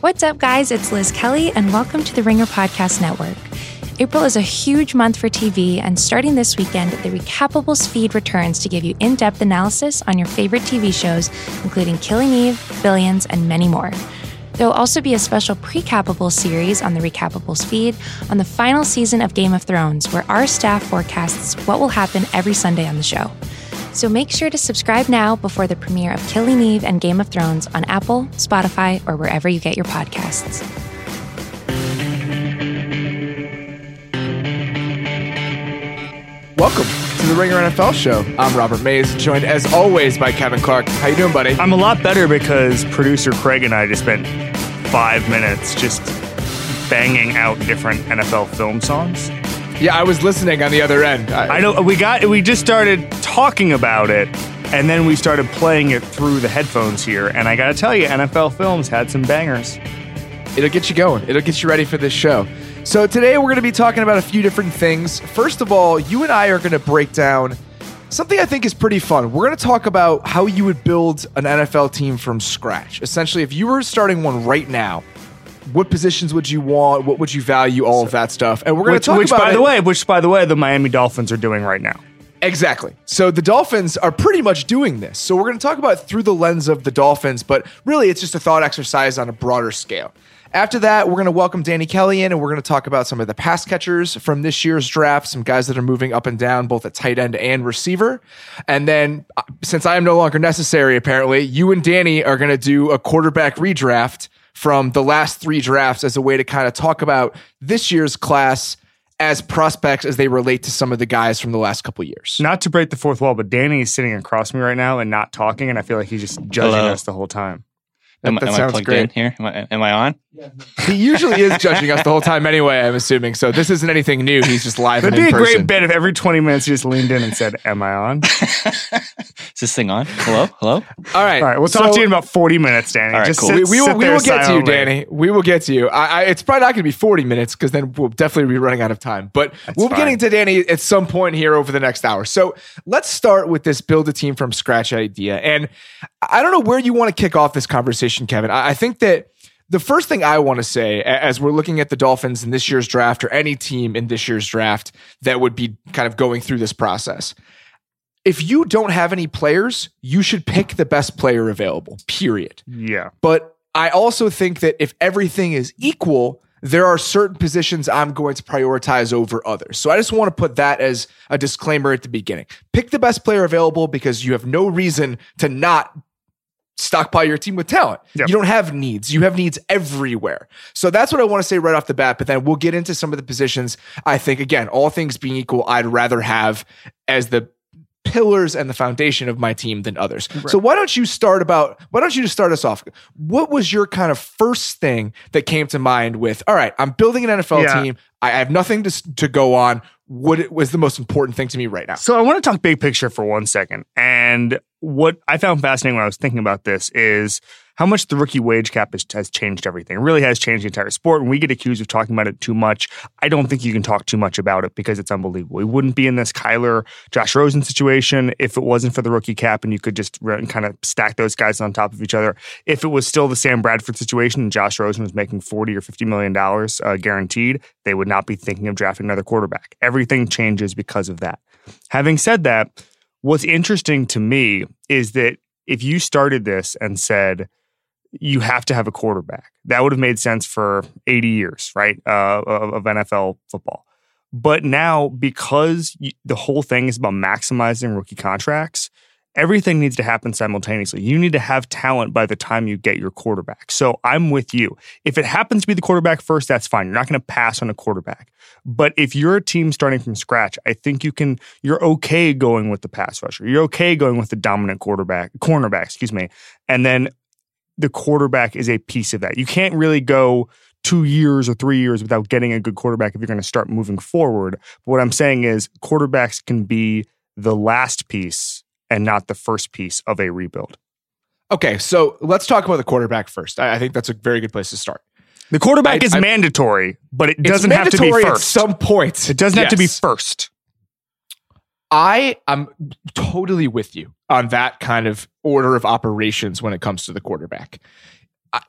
What's up, guys? It's Liz Kelly, and welcome to the Ringer Podcast Network. April is a huge month for TV, and starting this weekend, the Recapables feed returns to give you in depth analysis on your favorite TV shows, including Killing Eve, Billions, and many more. There will also be a special Precapables series on the Recapables feed on the final season of Game of Thrones, where our staff forecasts what will happen every Sunday on the show. So make sure to subscribe now before the premiere of Killing Eve and Game of Thrones on Apple, Spotify, or wherever you get your podcasts. Welcome to the Ringer NFL show. I'm Robert Mays, joined as always by Kevin Clark. How you doing, buddy? I'm a lot better because producer Craig and I just spent five minutes just banging out different NFL film songs. Yeah, I was listening on the other end. I know we got we just started talking about it and then we started playing it through the headphones here and I got to tell you NFL Films had some bangers. It'll get you going. It'll get you ready for this show. So today we're going to be talking about a few different things. First of all, you and I are going to break down something I think is pretty fun. We're going to talk about how you would build an NFL team from scratch. Essentially, if you were starting one right now, what positions would you want? What would you value? All of that stuff. And we're going to talk which about by it- the way, which by the way the Miami Dolphins are doing right now. Exactly. So the Dolphins are pretty much doing this. So we're going to talk about it through the lens of the Dolphins, but really it's just a thought exercise on a broader scale. After that, we're going to welcome Danny Kelly in and we're going to talk about some of the pass catchers from this year's draft, some guys that are moving up and down, both at tight end and receiver. And then, uh, since I am no longer necessary, apparently, you and Danny are going to do a quarterback redraft from the last three drafts as a way to kind of talk about this year's class as prospects as they relate to some of the guys from the last couple years. Not to break the fourth wall, but Danny is sitting across me right now and not talking, and I feel like he's just judging Hello. us the whole time. Am, that am I sounds plugged great. in here? Am I, am I on? He usually is judging us the whole time anyway, I'm assuming. So this isn't anything new. He's just live It'd be in a person. great bit if every 20 minutes he just leaned in and said, Am I on? Is this thing on? Hello? Hello? All right. All right, we'll talk So to you in about 40 minutes, Danny. All right, just cool. sit, we, we will, we will get to you. Danny. We will get to you. I, I, it's probably not going to be 40 minutes because then we'll definitely be running out of time. But we'll be fine. getting to Danny at some point here over the next hour. So let's start with this build a team from scratch idea. And I don't know where you want to kick off this conversation, Kevin. I, think that the first thing I want to say, as we're looking at the Dolphins in this year's draft or any team in this year's draft that would be kind of going through this process, if you don't have any players, you should pick the best player available, period. Yeah. But I also think that if everything is equal, there are certain positions I'm going to prioritize over others. So I just want to put that as a disclaimer at the beginning. Pick the best player available because you have no reason to not stockpile your team with talent. Yep. You don't have needs. You have needs everywhere. So that's what I want to say right off the bat. But then we'll get into some of the positions. I think, again, all things being equal, I'd rather have as the pillars and the foundation of my team than others. So why don't you start about why don't you just start us off? What was your kind of first thing that came to mind with, all right, I'm building an NFL Yeah. team. I have nothing to, to go on. What was the most important thing to me right now? So I want to talk big picture for one second. And what I found fascinating when I was thinking about this is how much the rookie wage cap has, has changed everything. It really has changed the entire sport. And we get accused of talking about it too much. I don't think you can talk too much about it because it's unbelievable. We wouldn't be in this Kyler, Josh Rosen situation if it wasn't for the rookie cap and you could just run, kind of stack those guys on top of each other. If it was still the Sam Bradford situation and Josh Rosen was making 40 or 50 million dollars uh, guaranteed, they would not be thinking of drafting another quarterback. Everything changes because of that. Having said that, what's interesting to me is that if you started this and said you have to have a quarterback, that would have made sense for 80 years, right, uh, of, NFL football. But now, because the whole thing is about maximizing rookie contracts, everything needs to happen simultaneously. You need to have talent by the time you get your quarterback. So I'm with you. If it happens to be the quarterback first, that's fine. You're not going to pass on a quarterback. But if you're a team starting from scratch, I think you can, you're okay going with the pass rusher. You're okay going with the dominant quarterback, cornerback, excuse me. And then the quarterback is a piece of that. You can't really go two years or three years without getting a good quarterback if you're going to start moving forward. But what I'm saying is quarterbacks can be the last piece and not the first piece of a rebuild. Okay, so let's talk about the quarterback first. I, I think that's a very good place to start. The quarterback I- is I- mandatory, but it doesn't have to be mandatory at first. some point. it doesn't have to be first. I am totally with you on that kind of order of operations when it comes to the quarterback.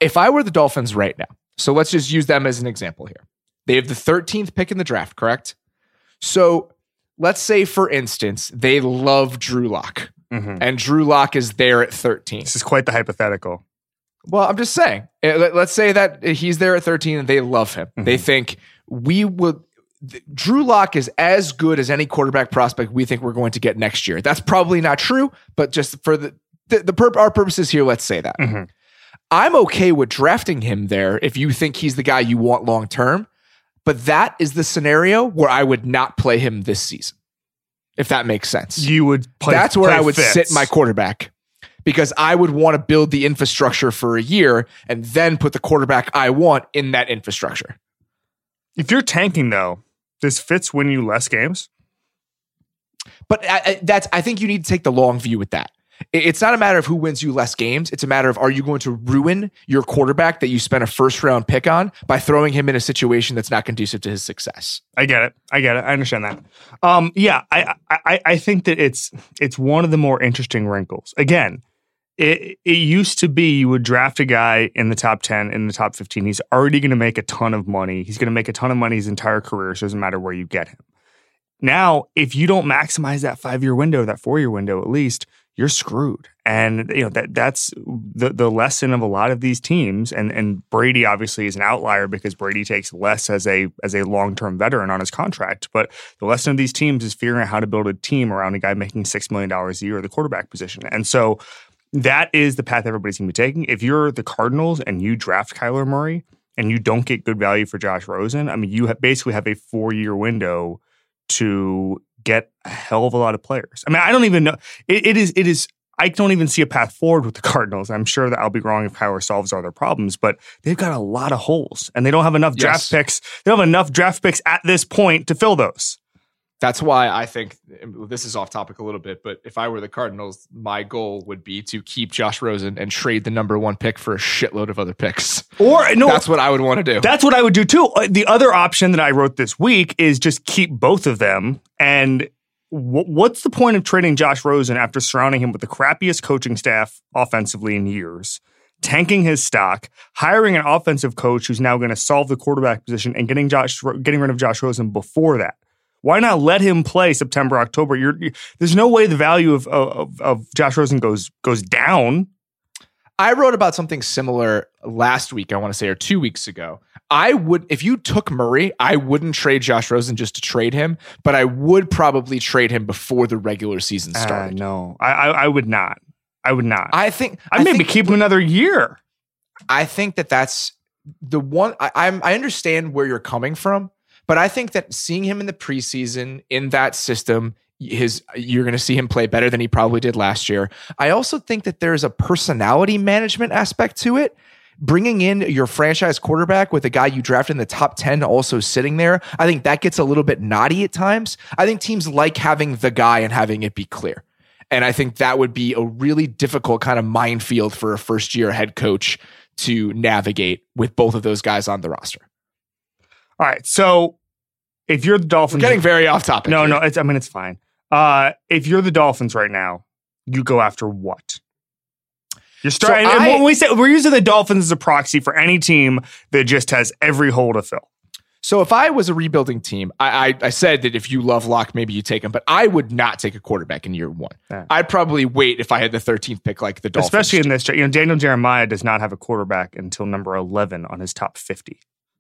if I were the Dolphins right now, so let's just use them as an example here. They have the 13th pick in the draft, correct? So let's say, for instance, they love Drew Lock, Mhm. and Drew Lock is there at 13. This is quite the hypothetical. Well, I'm just saying. eh, let- Let's say that he's there at 13 and they love him. They think we will. Drew Lock is as good as any quarterback prospect we think we're going to get next year. That's probably not true, but just for the the, the purp- our purposes here, let's say that. Mhm. I'm okay with drafting him there if you think he's the guy you want long term. But that is the scenario where I would not play him this season, if that makes sense. You would play. That's where I would Fitz. sit my quarterback because I would want to build the infrastructure for a year and then put the quarterback I want in that infrastructure. If you're tanking though, does Fitz win you less games? But I, I- that's I think you need to take the long view with that. It's not a matter of who wins you less games. It's a matter of are you going to ruin your quarterback that you spent a first round pick on by throwing him in a situation that's not conducive to his success. I get it. I get it. I understand that. Um, yeah, I, I I think that it's it's one of the more interesting wrinkles. Again, it it used to be you would draft a guy in the top ten, in the top fifteen. He's already going to make a ton of money. He's going to make a ton of money his entire career. So it doesn't matter where you get him. Now, if you don't maximize that five year window, that four year window at least, you're screwed. And you know that that's the the lesson of a lot of these teams. And and Brady obviously is an outlier because Brady takes less as a as a long term veteran on his contract. But the lesson of these teams is figuring out how to build a team around a guy making six million dollars a year at the quarterback position. And so that is the path everybody's going to be taking. If you're the Cardinals and you draft Kyler Murray and you don't get good value for Josh Rosen, I mean, you have basically have a four year window to get a hell of a lot of players. I mean, I don't even know. It, it is. It is. I don't even see a path forward with the Cardinals. I'm sure that I'll be wrong if Kyler solves all their problems, but they've got a lot of holes and they don't have enough Yes. draft picks. They don't have enough draft picks at this point to fill those. That's why I think this is off topic a little bit, but if I were the Cardinals, my goal would be to keep Josh Rosen and trade the number one pick for a shitload of other picks. Or no, That's what I would want to do. That's what I would do too. Uh, The other option that I wrote this week is just keep both of them. And wh- what's the point of trading Josh Rosen after surrounding him with the crappiest coaching staff offensively in years? Tanking his stock, hiring an offensive coach who's now going to solve the quarterback position, and getting Josh, getting rid of Josh Rosen before that. Why not let him play September, October? You're, you- there's no way the value of, of of Josh Rosen goes goes down. I wrote about something similar last week, I want to say, or two weeks ago. I would, if you took Murray, I wouldn't trade Josh Rosen just to trade him, but I would probably trade him before the regular season Uh, started. no, I, I I would not. I would not. I think I maybe think- keep him another year. I think that that's the one. I, I'm I understand where you're coming from, but I think that seeing him in the preseason in that system, his you're going to see him play better than he probably did last year. I also think that there's a personality management aspect to it. Bringing in your franchise quarterback with a guy you drafted in the top 10 also sitting there, I think that gets a little bit naughty at times. I think teams like having the guy and having it be clear. And I think that would be a really difficult kind of minefield for a first year head coach to navigate with both of those guys on the roster. All right. So if you're the We're Dolphins, getting very off topic. no, here. no. It's I mean it's fine. Uh, if you're the Dolphins right now, you go after what? You're starting. So and I- when we say we're using the Dolphins as a proxy for any team that just has every hole to fill. So if I was a rebuilding team, I, I, I said that if you love Lock, maybe you take him, but I would not take a quarterback in year one. Yeah. I'd probably wait if I had the 13th pick, like the Dolphins. Especially in this, you know, Daniel Jeremiah does not have a quarterback until number 11 on his top 50.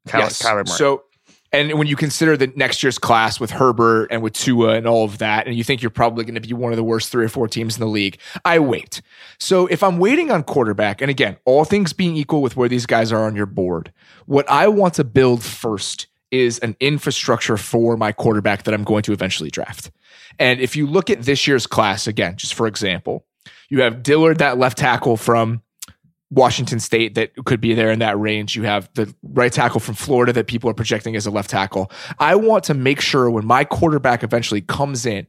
Kyler, yes. Kyler Murray. So, and when you consider the next year's class with Herbert and with Tua and all of that, and you think you're probably going to be one of the worst three or four teams in the league, I wait. So if I'm waiting on quarterback, and again, all things being equal with where these guys are on your board, what I want to build first is an infrastructure for my quarterback that I'm going to eventually draft. And if you look at this year's class, again, just for example, you have Dillard, that left tackle from Washington State that could be there in that range. You have the right tackle from Florida that people are projecting as a left tackle. I want to make sure when my quarterback eventually comes in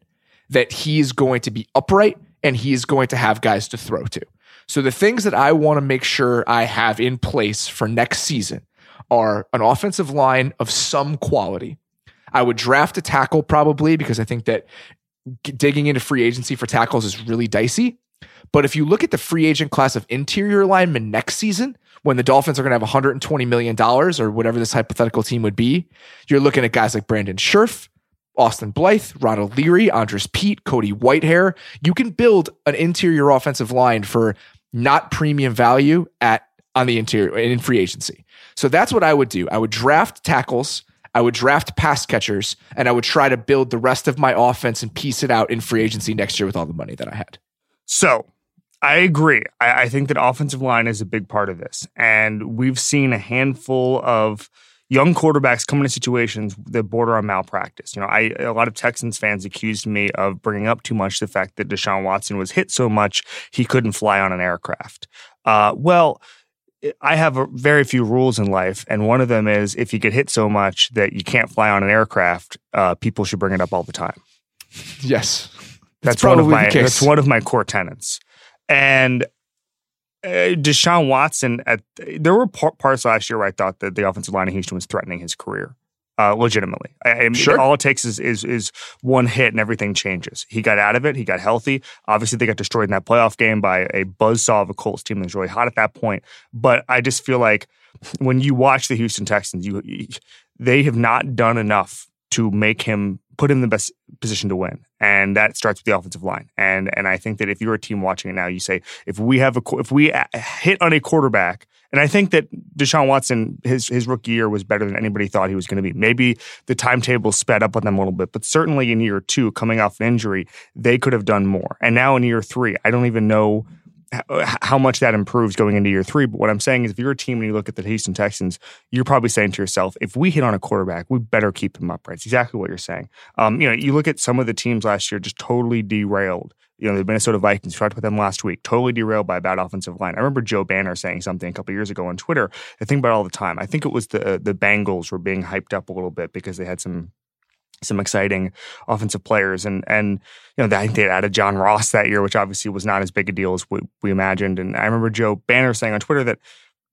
that he is going to be upright and he is going to have guys to throw to. So the things that I want to make sure I have in place for next season are an offensive line of some quality. I would draft a tackle probably because I think that digging into free agency for tackles is really dicey. But if you look at the free agent class of interior linemen next season, when the Dolphins are going to have 120 million dollars or whatever this hypothetical team would be, you're looking at guys like Brandon Scherff, Austin Blythe, Ronald Leary, Andrus Peat, Cody Whitehair. You can build an interior offensive line for not premium value at on the interior in free agency. So that's what I would do. I would draft tackles, I would draft pass catchers, and I would try to build the rest of my offense and piece it out in free agency next year with all the money that I had. So I agree. I, I think that offensive line is a big part of this. And we've seen a handful of young quarterbacks come into situations that border on malpractice. You know, I a lot of Texans fans accused me of bringing up too much the fact that Deshaun Watson was hit so much he couldn't fly on an aircraft. Uh, well, I have a, very few rules in life, and one of them is if you get hit so much that you can't fly on an aircraft, uh, people should bring it up all the time. Yes, that's, one of my that's one of my core tenets. And uh, Deshaun Watson, at there were parts last year where I thought that the offensive line of Houston was threatening his career. Uh, legitimately, I, I mean, sure. all it takes is, is is one hit and everything changes. He got out of it. He got healthy. Obviously, they got destroyed in that playoff game by a buzzsaw of a Colts team that was really hot at that point. But I just feel like when you watch the Houston Texans, you they have not done enough to make him put him in the best position to win, and that starts with the offensive line. And and I think that if you're a team watching it now, you say if we have a if we uh, hit on a quarterback, and I think that Deshaun Watson his his rookie year was better than anybody thought he was going to be. Maybe the timetable sped up on them a little bit, but certainly in year two, coming off an injury, they could have done more. And now in year three, I don't even know how much that improves going into year three. But what I'm saying is, if you're a team and you look at the Houston Texans, you're probably saying to yourself, if we hit on a quarterback, we better keep him upright. It's exactly what you're saying. Um, you know, you look at some of the teams last year just totally derailed. You know, the Minnesota Vikings, we talked with them last week, totally derailed by a bad offensive line. I remember Joe Banner saying something a couple years ago on Twitter. I think about all the time. I think it was the the Bengals were being hyped up a little bit because they had some some exciting offensive players. And and you know, I think they added John Ross that year, which obviously was not as big a deal as we, we imagined. And I remember Joe Banner saying on Twitter that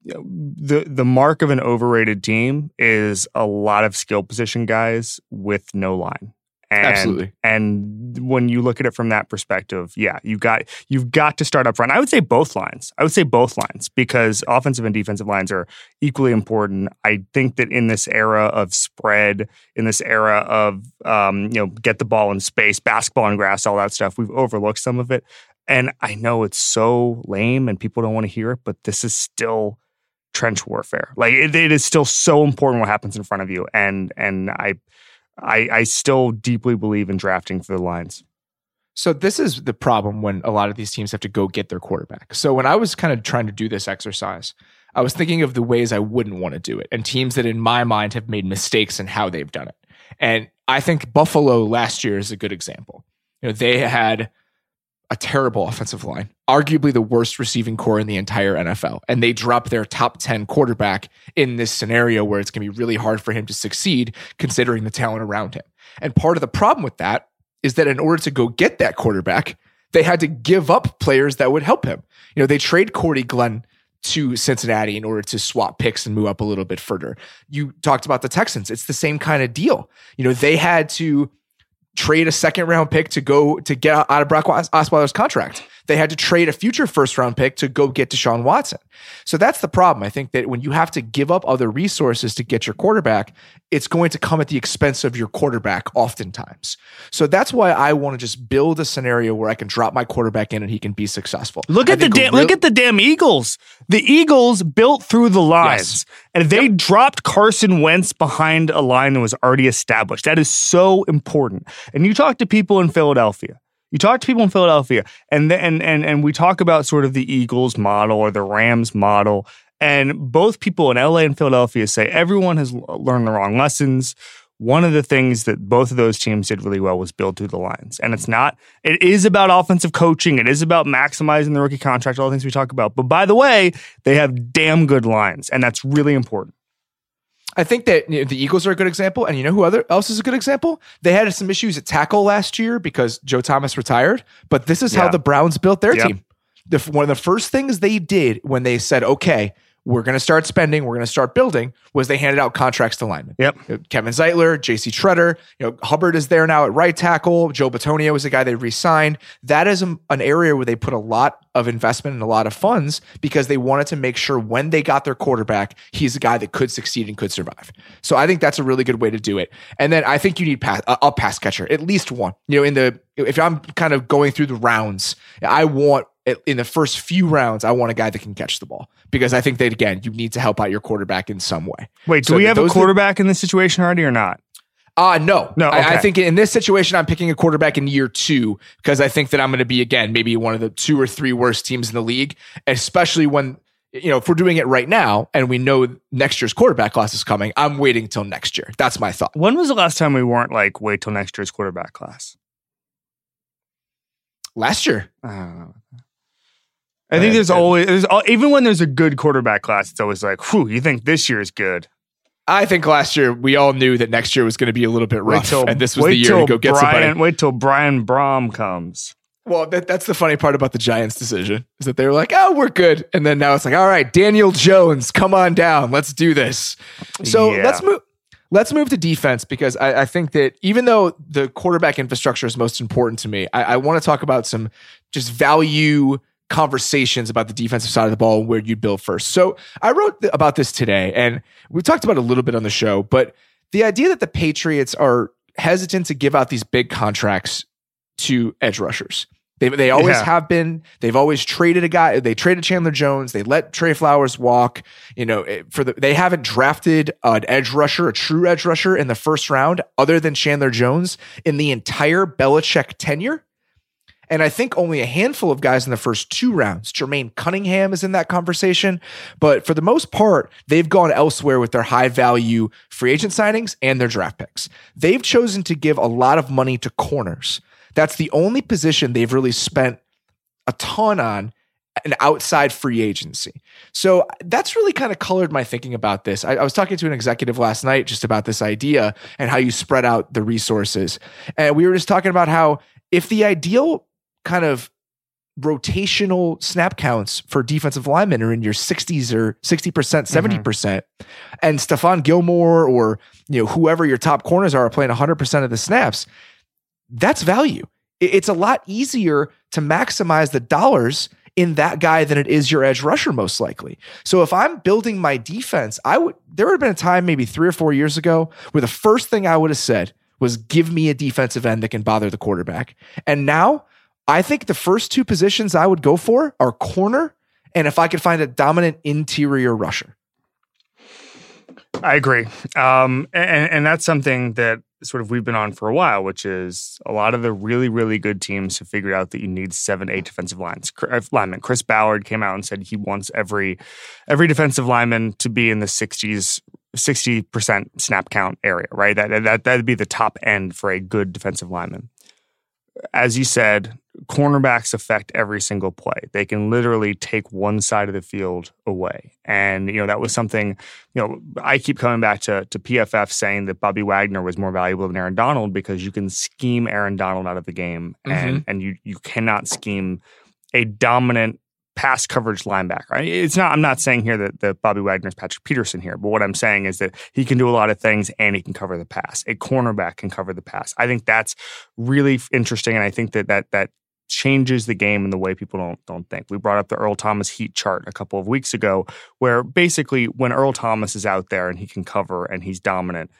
you know, the the mark of an overrated team is a lot of skill position guys with no line. And, Absolutely. And when you look at it from that perspective, yeah, you got you've got to start up front. I would say both lines. I would say both lines because offensive and defensive lines are equally important. I think that in this era of spread, in this era of um, you know, get the ball in space, basketball and grass, all that stuff, we've overlooked some of it. And I know it's so lame and people don't want to hear it, but this is still trench warfare. Like it, it is still so important what happens in front of you. And and I I, I still deeply believe in drafting for the Lions. So this is the problem when a lot of these teams have to go get their quarterback. So when I was kind of trying to do this exercise, I was thinking of the ways I wouldn't want to do it and teams that in my mind have made mistakes in how they've done it. And I think Buffalo last year is a good example. You know, they had a terrible offensive line, arguably the worst receiving corps in the entire NFL. And they drop their top 10 quarterback in this scenario where it's going to be really hard for him to succeed considering the talent around him. And part of the problem with that is that in order to go get that quarterback, they had to give up players that would help him. You know, they trade Cordy Glenn to Cincinnati in order to swap picks and move up a little bit further. You talked about the Texans. It's the same kind of deal. You know, they had to trade a second round pick to go to get out of Brock Osweiler's contract. They had to trade a future first round pick to go get Deshaun Watson. So that's the problem. I think that when you have to give up other resources to get your quarterback, it's going to come at the expense of your quarterback oftentimes. So that's why I want to just build a scenario where I can drop my quarterback in and he can be successful. Look at the da- real- look at the damn Eagles. The Eagles built through the lines yes. and they yep. dropped Carson Wentz behind a line that was already established. That is so important. And you talk to people in Philadelphia you talk to people in Philadelphia, and and and and we talk about sort of the Eagles model or the Rams model, and both people in LA and Philadelphia say everyone has learned the wrong lessons. One of the things that both of those teams did really well was build through the lines. And it's not, it is about offensive coaching. It is about maximizing the rookie contract, all the things we talk about. But by the way, they have damn good lines, and that's really important. I think that you know, the Eagles are a good example, and you know who other else is a good example? They had some issues at tackle last year because Joe Thomas retired, but this is yeah. how the Browns built their yep. team. The, one of the first things they did when they said, "Okay, we're going to start spending, we're going to start building, was they handed out contracts to linemen. Yep. Kevin Zeitler, JC Tretter, you know, Hubbard is there now at right tackle. Joe Bitonio is a guy they re-signed. That is a, an area where they put a lot of investment and a lot of funds because they wanted to make sure when they got their quarterback, he's a guy that could succeed and could survive. So I think that's a really good way to do it. And then I think you need pass, a, a pass catcher, at least one. You know, in the if I'm kind of going through the rounds, I want in the first few rounds, I want a guy that can catch the ball because I think that again, you need to help out your quarterback in some way. Wait, do So we have a quarterback in this situation already or not? Uh no, No, I, I think in this situation, I'm picking a quarterback in year two because I think that I'm going to be again maybe one of the two or three worst teams in the league, especially when you know if we're doing it right now and we know next year's quarterback class is coming. I'm waiting until next year. That's my thought. When was the last time we weren't like, wait till next year's quarterback class? Last year, I don't know. I think there's always there's even when there's a good quarterback class, it's always like, whew, you think this year is good. I think last year we all knew that next year was going to be a little bit rough, till and this was the year to go get Brian, somebody. Wait till Brian Brohm comes. Well, that, that's the funny part about the Giants' decision is that they were like, "Oh, we're good," and then now it's like, "All right, Daniel Jones, come on down, let's do this." So Yeah. let's move. Let's move to defense because I, I think that even though the quarterback infrastructure is most important to me, I, I want to talk about some just value conversations about the defensive side of the ball and where you'd build first. So I wrote th- about this today, and we talked about it a little bit on the show, but the idea that the Patriots are hesitant to give out these big contracts to edge rushers. They, they always Yeah. have been. They've always traded a guy. They traded Chandler Jones. They let Trey Flowers walk. You know, eh, for the they haven't drafted an edge rusher, a true edge rusher in the first round, other than Chandler Jones in the entire Belichick tenure. And I think only a handful of guys in the first two rounds. Jermaine Cunningham is in that conversation. But for the most part, they've gone elsewhere with their high value free agent signings and their draft picks. They've chosen to give a lot of money to corners. That's the only position they've really spent a ton on an outside free agency. So that's really kind of colored my thinking about this. I, I was talking to an executive last night just about this idea and how you spread out the resources. And we were just talking about how if the ideal kind of rotational snap counts for defensive linemen are in your 60s or 60%, 70%, mm-hmm. percent and Stephon Gilmore or you know whoever your top corners are are playing 100% of the snaps, that's value. It's a lot easier to maximize the dollars in that guy than it is your edge rusher, most likely. So if I'm building my defense, I would there would have been a time maybe three or four years ago where the first thing I would have said was give me a defensive end that can bother the quarterback. And now I think the first two positions I would go for are corner and if I could find a dominant interior rusher. I agree, um, and and that's something that sort of we've been on for a while, which is a lot of the really really good teams have figured out that you need seven eight defensive lines uh, linemen. Chris Ballard came out and said he wants every every defensive lineman to be in the sixties. 60% snap count area, right? That, that that'd be the top end for a good defensive lineman. As you said, cornerbacks affect every single play. They can literally take one side of the field away. And, you know, that was something, you know, I keep coming back to, to PFF saying that Bobby Wagner was more valuable than Aaron Donald because you can scheme Aaron Donald out of the game mm-hmm. and, and you, you cannot scheme a dominant pass coverage linebacker. It's not, I'm not saying here that, that Bobby Wagner is Patrick Peterson here, but what I'm saying is that he can do a lot of things and he can cover the pass. A cornerback can cover the pass. I think that's really interesting. And I think that that, that changes the game in the way people don't don't think. We brought up the Earl Thomas heat chart a couple of weeks ago, where basically when Earl Thomas is out there and he can cover and he's dominant,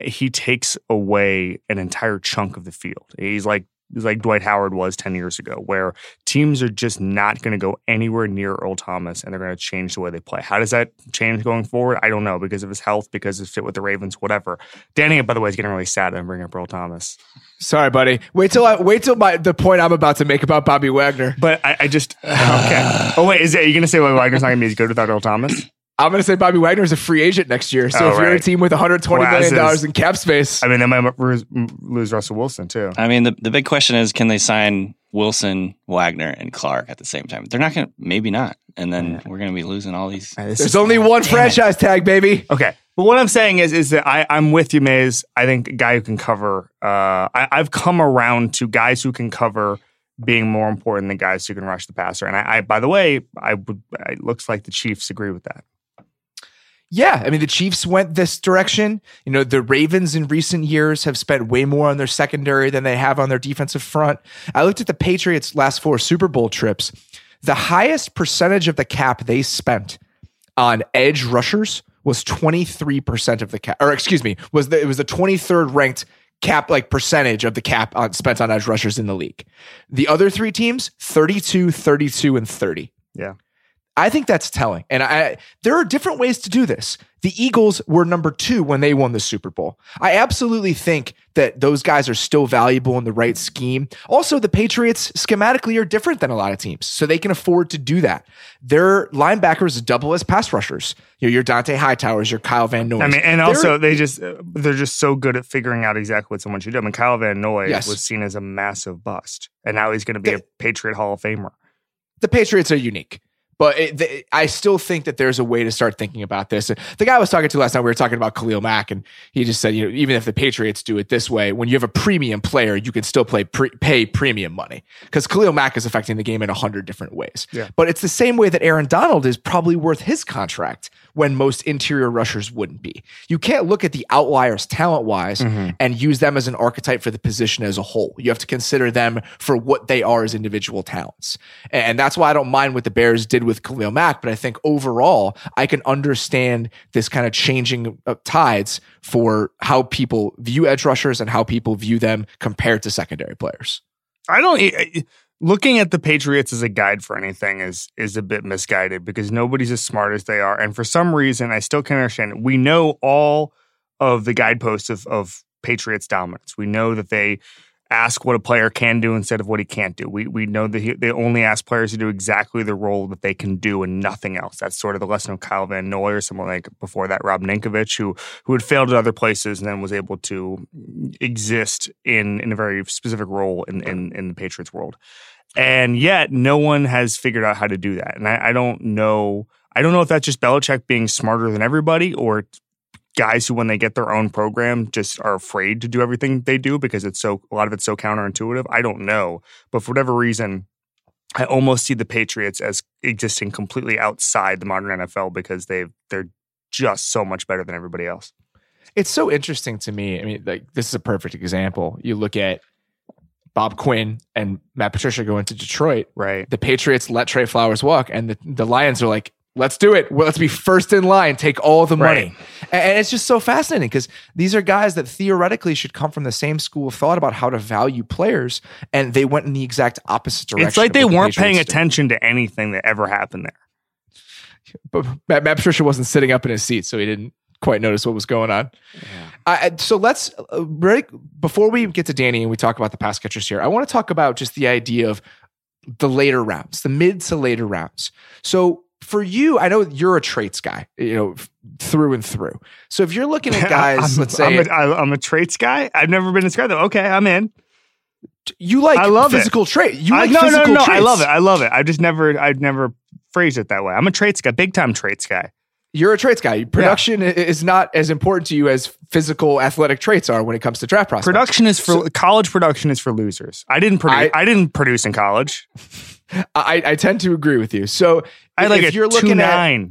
he takes away an entire chunk of the field. He's like like Dwight Howard was 10 years ago, where teams are just not going to go anywhere near Earl Thomas and they're going to change the way they play. How does that change going forward? I don't know because of his health, because of his fit with the Ravens, whatever. Danny, by the way, is getting really sad and bringing up Earl Thomas. Sorry, buddy. Wait till I wait till my the point I'm about to make about Bobby Wagner. But I, I just okay. Oh wait, is it, are you going to say well, Wagner's not going to be as good without Earl Thomas? I'm going to say Bobby Wagner is a free agent next year. So Oh, if you're a team with 120 million dollars in cap space, I mean, they might lose, lose Russell Wilson too. I mean, the, the big question is can they sign Wilson, Wagner, and Clark at the same time? They're not going to, maybe not. And then we're going to be losing all these. there's only one franchise tag, baby. Okay. But what I'm saying is, is that I, I'm with you, Mays. I think a guy who can cover. Uh, I, I've come around to guys who can cover being more important than guys who can rush the passer. And I, I by the way, I would. It looks like the Chiefs agree with that. Yeah, I mean the Chiefs went this direction. You know, the Ravens in recent years have spent way more on their secondary than they have on their defensive front. I looked at the Patriots' last four Super Bowl trips. The highest percentage of the cap they spent on edge rushers was 23% of the cap or excuse me, was the, it was the 23rd ranked cap like percentage of the cap on, spent on edge rushers in the league. The other three teams 32, 32 and 30. Yeah. I think that's telling. And I there are different ways to do this. The Eagles were number 2 when they won the Super Bowl. I absolutely think that those guys are still valuable in the right scheme. Also, the Patriots schematically are different than a lot of teams, so they can afford to do that. Their linebackers double as pass rushers. You know, your Dont'a Hightowers, your Kyle Van Noy. I mean, and also they just they're just so good at figuring out exactly what someone should do. I mean, Kyle Van Noy Yes. was seen as a massive bust, and now he's going to be They- a Patriot Hall of Famer. the Patriots are unique. But it, I still think that there's a way to start thinking about this. The guy I was talking to last night, we were talking about Khalil Mack, and he just said, you know, even if the Patriots do it this way, when you have a premium player, you can still play pre- pay premium money because Khalil Mack is affecting the game in a hundred different ways. Yeah. But it's the same way that Aaron Donald is probably worth his contract when most interior rushers wouldn't be. You can't look at the outliers talent wise mm-hmm. and use them as an archetype for the position as a whole. You have to consider them for what they are as individual talents. And that's why I don't mind what the Bears did with Khalil Mack, but I think overall I can understand this kind of changing of tides for how people view edge rushers and how people view them compared to secondary players. I don't. Looking at the Patriots as a guide for anything is is a bit misguided because nobody's as smart as they are, and for some reason, I still can't understand. We know all of the guideposts of, of Patriots dominance. We know that they ask what a player can do instead of what he can't do. We we know that he, they only ask players to do exactly the role that they can do and nothing else. That's sort of the lesson of Kyle Van Noy or someone like before that Rob Ninkovich who who had failed at other places and then was able to exist in in a very specific role in in, in the Patriots world. And yet no one has figured out how to do that. And I, I don't know I don't know if that's just Belichick being smarter than everybody or guys who when they get their own program just are afraid to do everything they do because it's so a lot of it's so counterintuitive. I don't know. But for whatever reason, I almost see the Patriots as existing completely outside the modern NFL because they they're just so much better than everybody else. It's so interesting to me. I mean, like this is a perfect example. You look at Bob Quinn and Matt Patricia going to Detroit. Right. The Patriots let Trey Flowers walk, and the, the Lions are like, let's do it. Well, let's be first in line, take all the money. Right. And, it's just so fascinating because these are guys that theoretically should come from the same school of thought about how to value players, and they went in the exact opposite direction. It's like they weren't paying attention to anything that ever happened there. But Matt, Matt Patricia wasn't sitting up in his seat, so he didn't quite notice what was going on. Uh, so let's uh, right before we get to Danny and we talk about the pass catchers here. I want to talk about just the idea of the later rounds, the mid to later rounds. So for you, I know you're a traits guy, you know, through and through. So if you're looking at guys, I'm, let's say I'm a, I- I'm a traits guy. I've never been described though. Okay, I'm in. you like I love it. physical trait, you like no, no, physical no. I traits. love it. I love it. I just never, I'd never phrased it that way. I'm a traits guy, big time traits guy. You're a traits guy. Production i is not as important to you as physical athletic traits are when it comes to draft prospects. Production is for college. Production is for losers. I didn't produce. I- I, didn't produce in college. I, I tend to agree with you. So I like if you're looking at.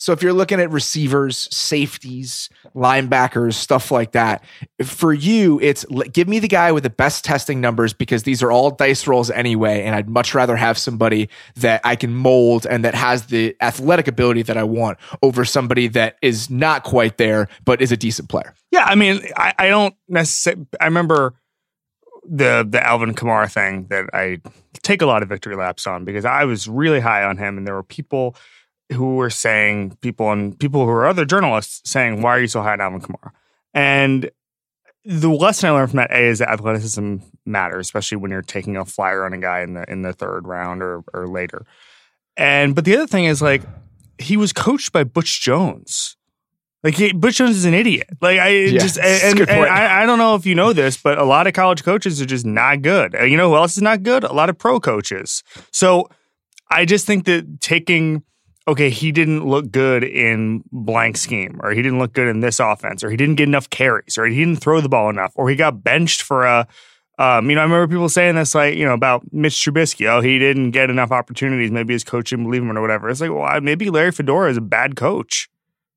So if you're looking at receivers, safeties, linebackers, stuff like that, for you, it's give me the guy with the best testing numbers because these are all dice rolls anyway. And I'd much rather have somebody that I can mold and that has the athletic ability that I want over somebody that is not quite there, but is a decent player. Yeah, I mean, I, I don't necessarily. I remember the the Alvin Kamara thing that I take a lot of victory laps on because I was really high on him, and there were people who were saying people and people who were other journalists saying, "Why are you so high on Alvin Kamara?" And the lesson I learned from that A is that athleticism matters, especially when you're taking a flyer on a guy in the in the third round or or later. And but the other thing is like he was coached by Butch Jones. Like he, Butch Jones is an idiot. Like I Yeah, just and, and. I, I don't know if you know this, but a lot of college coaches are just not good. Uh, You know who else is not good? A lot of pro coaches. So I just think that taking okay, he didn't look good in blank scheme, or he didn't look good in this offense, or he didn't get enough carries, or he didn't throw the ball enough, or he got benched for a Um, you know, I remember people saying this, like, you know, about Mitch Trubisky. Oh, he didn't get enough opportunities. Maybe his coach didn't believe him or whatever. It's like, well, maybe Larry Fedora is a bad coach.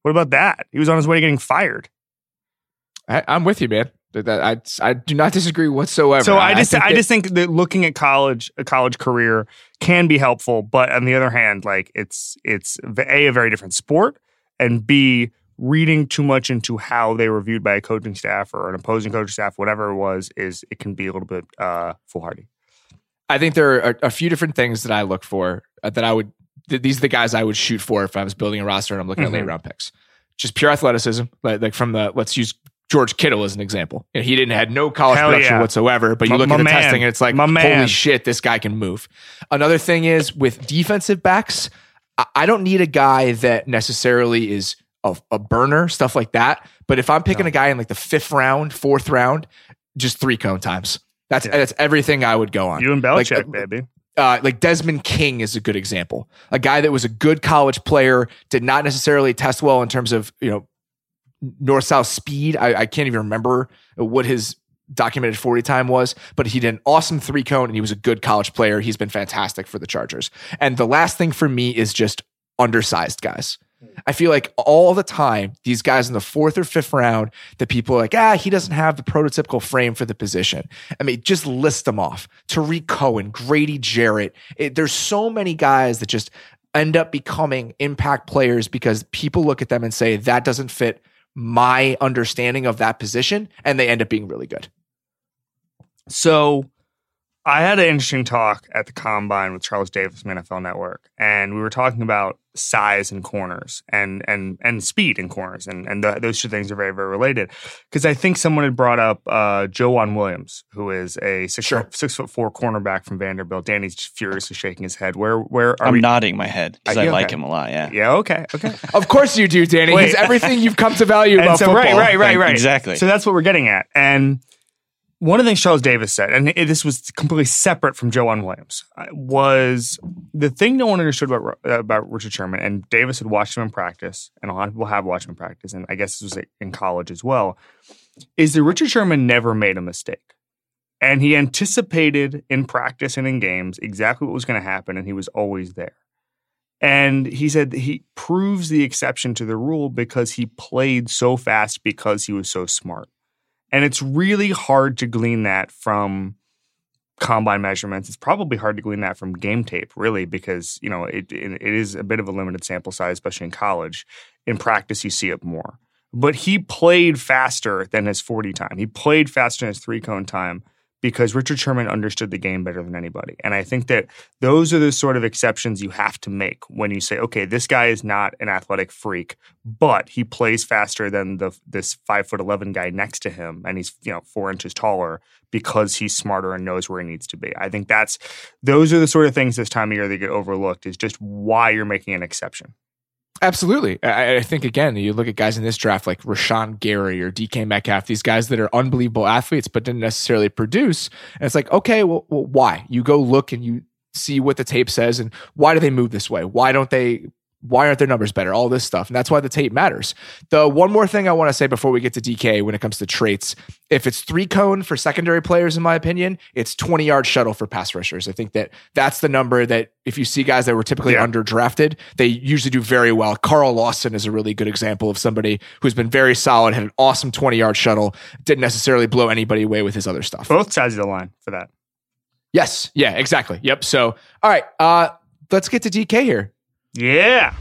What about that? He was on his way to getting fired. I, am with you, man. I I do not disagree whatsoever. So I just I, I just think that looking at college a college career can be helpful, but on the other hand, like it's it's a a very different sport, and b reading too much into how they were viewed by a coaching staff or an opposing coaching staff, whatever it was, is it can be a little bit uh, foolhardy. I think there are a few different things that I look for uh, that I would. Th- these are the guys I would shoot for if I was building a roster and I'm looking mm-hmm. at late round picks. Just pure athleticism, like, like from the let's use George Kittle as an example. You know, he didn't had no college Hell production yeah. whatsoever, but you my, look at the man. testing and it's like, holy shit, this guy can move. Another thing is with defensive backs, I don't need a guy that necessarily is a, a burner, stuff like that. But if I'm picking no. a guy in like the fifth round, fourth round, just three cone times. That's yeah. that's everything I would go on. You and Belichick, like, baby. Uh, like Desmond King is a good example. A guy that was a good college player, did not necessarily test well in terms of you know north south speed. I, I, can't even remember what his documented 40 time was, but he did an awesome three cone and he was a good college player. He's been fantastic for the Chargers. And the last thing for me is just undersized guys. I feel like all the time, these guys in the fourth or fifth round, that people are like, ah, he doesn't have the prototypical frame for the position. I mean, just list them off. Tarik Cohen, Grady Jarrett. It, there's so many guys that just end up becoming impact players because people look at them and say, that doesn't fit my understanding of that position, and they end up being really good. So I had an interesting talk at the combine with Charles Davis from NFL Network, and we were talking about size and corners and and and speed in corners, and and the, those two things are very very related. Because I think someone had brought up uh, Joejuan Williams, who is a six sure. foot, six foot four cornerback from Vanderbilt. Danny's furiously shaking his head. Where where are we? I'm we? nodding my head because I, I like him a lot. Yeah. Yeah. Okay. Okay. of course you do, Danny. He's everything you've come to value about so, football. Right. Right. Right. Right. Exactly. So that's what we're getting at, and one of the things Charles Davis said, and this was completely separate from Joejuan Williams, uh, was the thing no one understood about about Richard Sherman. And Davis had watched him in practice, and a lot of people have watched him in practice, and I guess this was in college as well. Is that Richard Sherman never made a mistake, and he anticipated in practice and in games exactly what was going to happen, and he was always there. And he said he proves the exception to the rule because he played so fast because he was so smart. And it's really hard to glean that from combine measurements. It's probably hard to glean that from game tape, really, because you know it, it is a bit of a limited sample size, especially in college. In practice, you see it more. But he played faster than his 40 time. He played faster than his three cone time because Richard Sherman understood the game better than anybody. And I think that those are the sort of exceptions you have to make when you say, okay, this guy is not an athletic freak, but he plays faster than the this five foot eleven guy next to him, and he's you know four inches taller because he's smarter and knows where he needs to be. I think that's those are the sort of things this time of year that get overlooked is just why you're making an exception. Absolutely. I, I, think, again, you look at guys in this draft like Rashan Gary or DK Metcalf, these guys that are unbelievable athletes, but didn't necessarily produce. And it's like, okay, well, well why? You go look and you see what the tape says and why do they move this way? Why don't they why aren't their numbers better? All this stuff. And that's why the tape matters. The one more thing I want to say before we get to DK when it comes to traits, if it's three cone for secondary players, in my opinion, it's 20 yard shuttle for pass rushers. I think that that's the number that if you see guys that were typically yeah. underdrafted, they usually do very well. Carl Lawson is a really good example of somebody who's been very solid, had an awesome 20 yard shuttle, didn't necessarily blow anybody away with his other stuff. Both sides of the line for that. Yes. Yeah, exactly. Yep. So, all right. Uh, let's get to DK here. Yeah.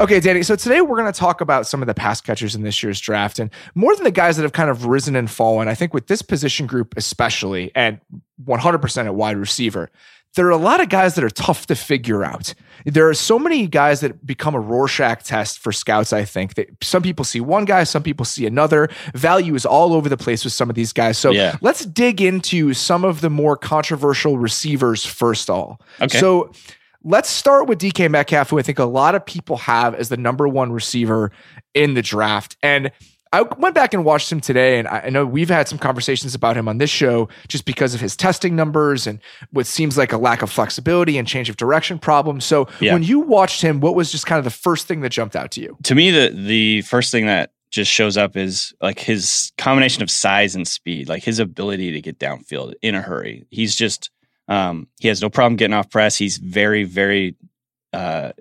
Okay, Danny. So today we're going to talk about some of the pass catchers in this year's draft, and more than the guys that have kind of risen and fallen. I think with this position group, especially, and 100% at wide receiver, there are a lot of guys that are tough to figure out. There are so many guys that become a Rorschach test for scouts. I think that some people see one guy, some people see another. Value is all over the place with some of these guys. So yeah. let's dig into some of the more controversial receivers first. All okay. So Let's start with DK Metcalf, who I think a lot of people have as the number one receiver in the draft. And I went back and watched him today, and I know we've had some conversations about him on this show just because of his testing numbers and what seems like a lack of flexibility and change of direction problems. So yeah. when you watched him, what was just kind of the first thing that jumped out to you? To me, the the first thing that just shows up is like his combination of size and speed, like his ability to get downfield in a hurry. He's just um, he has no problem getting off press. He's very very uh,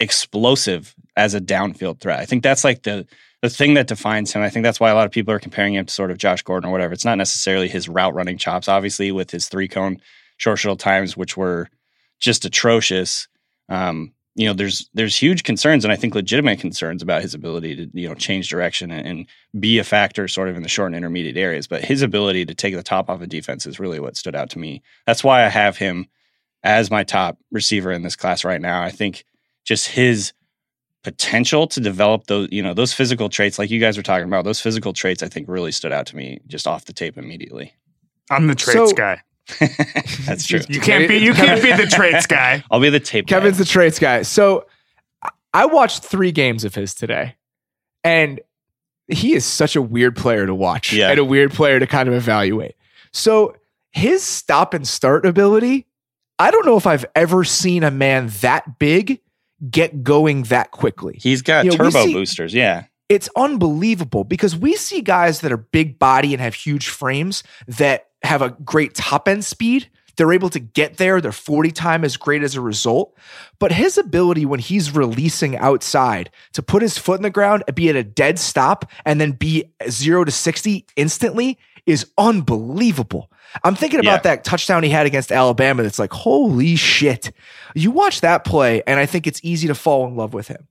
explosive as a downfield threat. I think that's like the the thing that defines him. I think that's why a lot of people are comparing him to sort of Josh Gordon or whatever. It's not necessarily his route running chops, obviously, with his three cone short shuttle times, which were just atrocious. Um, you know, there's there's huge concerns, and I think legitimate concerns about his ability to you know change direction and, and, be a factor sort of in the short and intermediate areas. But his ability to take the top off a of defense is really what stood out to me. That's why I have him as my top receiver in this class right now. I think just his potential to develop those you know those physical traits like you guys were talking about those physical traits i think really stood out to me just off the tape immediately i'm the traits so, guy That's true. You can't be you can't be the traits guy. I'll be the tape. Kevin's guy. the traits guy. So I watched three games of his today, and he is such a weird player to watch yeah. and a weird player to kind of evaluate. So his stop and start ability, I don't know if I've ever seen a man that big get going that quickly. He's got you know, turbo see, boosters, yeah. It's unbelievable because we see guys that are big body and have huge frames that have a great top end speed. They're able to get there. Their 40 time is great as a result. But his ability when he's releasing outside to put his foot in the ground and be at a dead stop and then be zero to 60 instantly is unbelievable. I'm thinking about yeah. that touchdown he had against Alabama. That's like, holy shit. You watch that play, and I think it's easy to fall in love with him.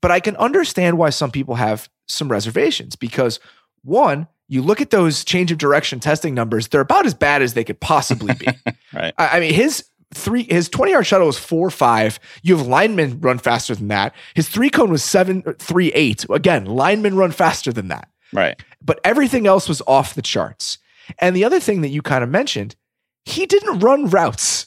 But I can understand why some people have some reservations because one, you look at those change of direction testing numbers, they're about as bad as they could possibly be. right. I, I mean, his three his 20 yard shuttle was four five. You have linemen run faster than that. His three cone was seven three eight. Again, linemen run faster than that. Right. But everything else was off the charts. And the other thing that you kind of mentioned, he didn't run routes.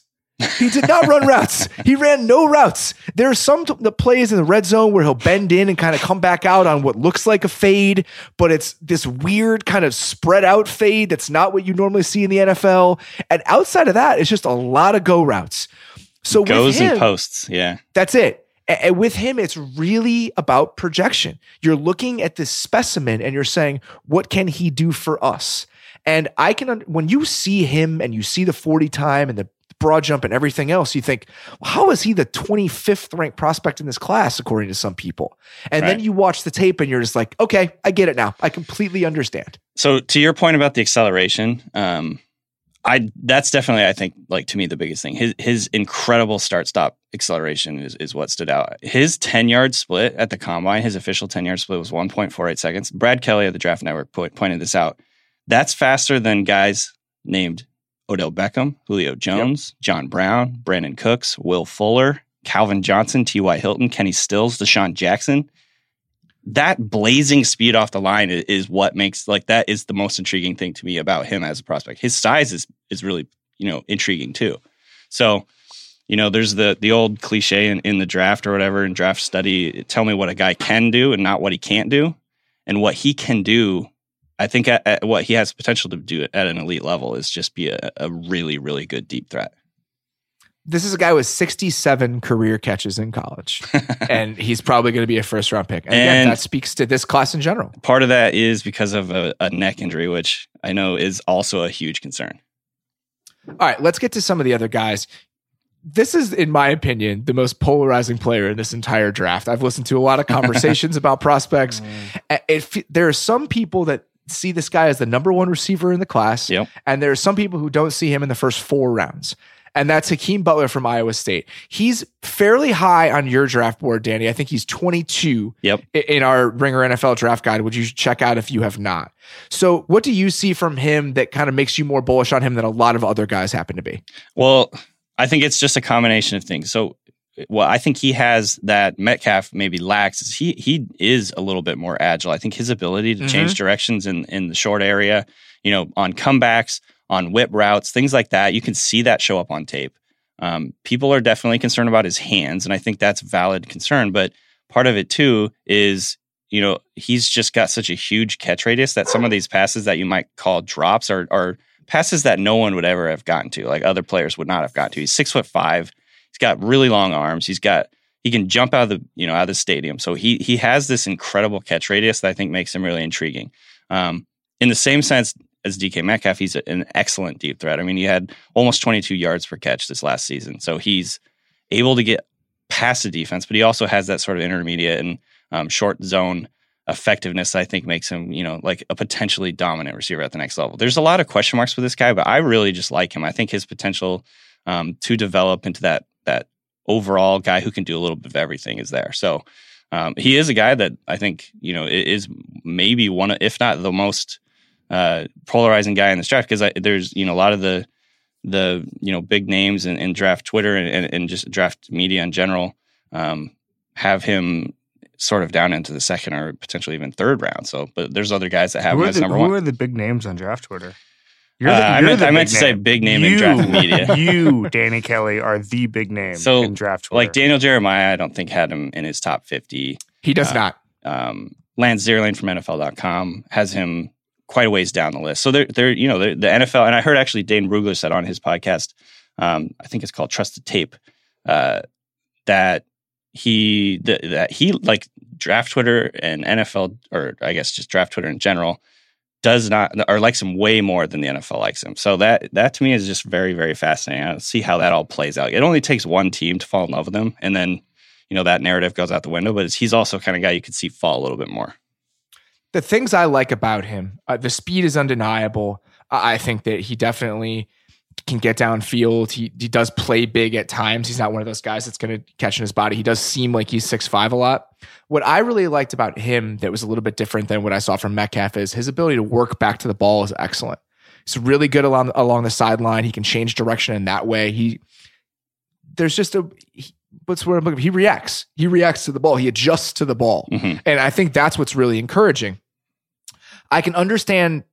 He did not run routes. He ran no routes. There are some t- the plays in the red zone where he'll bend in and kind of come back out on what looks like a fade, but it's this weird kind of spread out fade that's not what you normally see in the NFL. And outside of that, it's just a lot of go routes. So goes him, and posts, yeah, that's it. And with him, it's really about projection. You're looking at this specimen and you're saying, what can he do for us? And I can, when you see him and you see the 40 time and the broad jump and everything else, you think, well, how is he the 25th ranked prospect in this class, according to some people? And right. then you watch the tape and you're just like, okay, I get it now. I completely understand. So to your point about the acceleration, um, I that's definitely I think like to me the biggest thing. His his incredible start stop acceleration is, is what stood out. His 10 yard split at the combine, his official 10 yard split was 1.48 seconds. Brad Kelly of the Draft Network pointed this out. That's faster than guys named Odell Beckham, Julio Jones, yep. John Brown, Brandin Cooks, Will Fuller, Calvin Johnson, T.Y. Hilton, Kenny Stills, DeSean Jackson. That blazing speed off the line is, is, what makes like that is the most intriguing thing to me about him as a prospect. His size is is really you know intriguing too. So you know there's the the old cliche in, in the draft or whatever in draft study tell me what a guy can do and not what he can't do and what he can do I think at, at what he has potential to do at an elite level is just be a, a really, really good deep threat. This is a guy with 67 career catches in college, and he's probably going to be a first round pick. And, and again, that speaks to this class in general. Part of that is because of a, a neck injury, which I know is also a huge concern. All right, let's get to some of the other guys this is, in my opinion, the most polarizing player in this entire draft. I've listened to a lot of conversations about prospects. Mm. It, there are some people that see this guy as the number one receiver in the class. Yep. And there are some people who don't see him in the first four rounds. And that's Hakeem Butler from Iowa State. He's fairly high on your draft board, Danny. I think he's 22 yep. in our Ringer NFL draft guide, which you should check out if you have not. So, what do you see from him that kind of makes you more bullish on him than a lot of other guys happen to be? Well, I think it's just a combination of things. So, well, I think he has that Metcalf maybe lacks. Is he he is a little bit more agile. I think his ability to mm-hmm. change directions in in the short area, you know, on comebacks, on whip routes, things like that, you can see that show up on tape. Um, people are definitely concerned about his hands, and I think that's valid concern. But part of it too is you know he's just got such a huge catch radius that some of these passes that you might call drops are are passes that no one would ever have gotten to, like other players would not have gotten to. He's six foot five He's got really long arms. He's got he can jump out of the you know out of the stadium. So he he has this incredible catch radius that I think makes him really intriguing. Um, in the same sense as DK Metcalf, he's an excellent deep threat. I mean, he had almost 22 yards per catch this last season, so he's able to get past the defense, but he also has that sort of intermediate and um, short zone effectiveness. I think makes him you know like a potentially dominant receiver at the next level. There's a lot of question marks with this guy, but I really just like him. I think his potential um, to develop into that that overall guy who can do a little bit of everything is there. So um, he is a guy that I think you know is maybe one, of, if not the most uh, polarizing guy in this draft because there's you know a lot of the the you know big names in, in draft Twitter and, and, and, just draft media in general um, have him sort of down into the second or potentially even third round. So, but there's other guys that have who him as the, number who one. Who are the big names on draft Twitter? Uh, I meant, I meant to say big name you, in draft media. you, Danny Kelly, are the big name so, in draft Twitter. Like Daniel Jeremiah, I don't think had him in his top 50. He does Uh, not. Um, Lance Zierlein from NFL.com has him quite a ways down the list. So they're, they're you know, they're, the NFL, and I heard actually Dane Brugler said on his podcast, um, I think it's called Trusted Tape, uh, that he, that, that he, like draft Twitter and NFL, or I guess just draft Twitter in general, does not or likes him way more than the NFL likes him. So that that to me is just very very fascinating. I see how that all plays out. It only takes one team to fall in love with him, and then you know that narrative goes out the window. But he's also kind of guy you could see fall a little bit more. The things I like about him, uh, the speed is undeniable. I I think that he definitely can get downfield. He he does play big at times. He's not one of those guys that's going to catch in his body. He does seem like he's six five a lot. What I really liked about him that was a little bit different than what I saw from Metcalf is his ability to work back to the ball is excellent. He's really good along along the sideline. He can change direction in that way. He there's just a he, what's what I'm looking. For? He reacts. He reacts to the ball. He adjusts to the ball, Mhm. and I think that's what's really encouraging. I can understand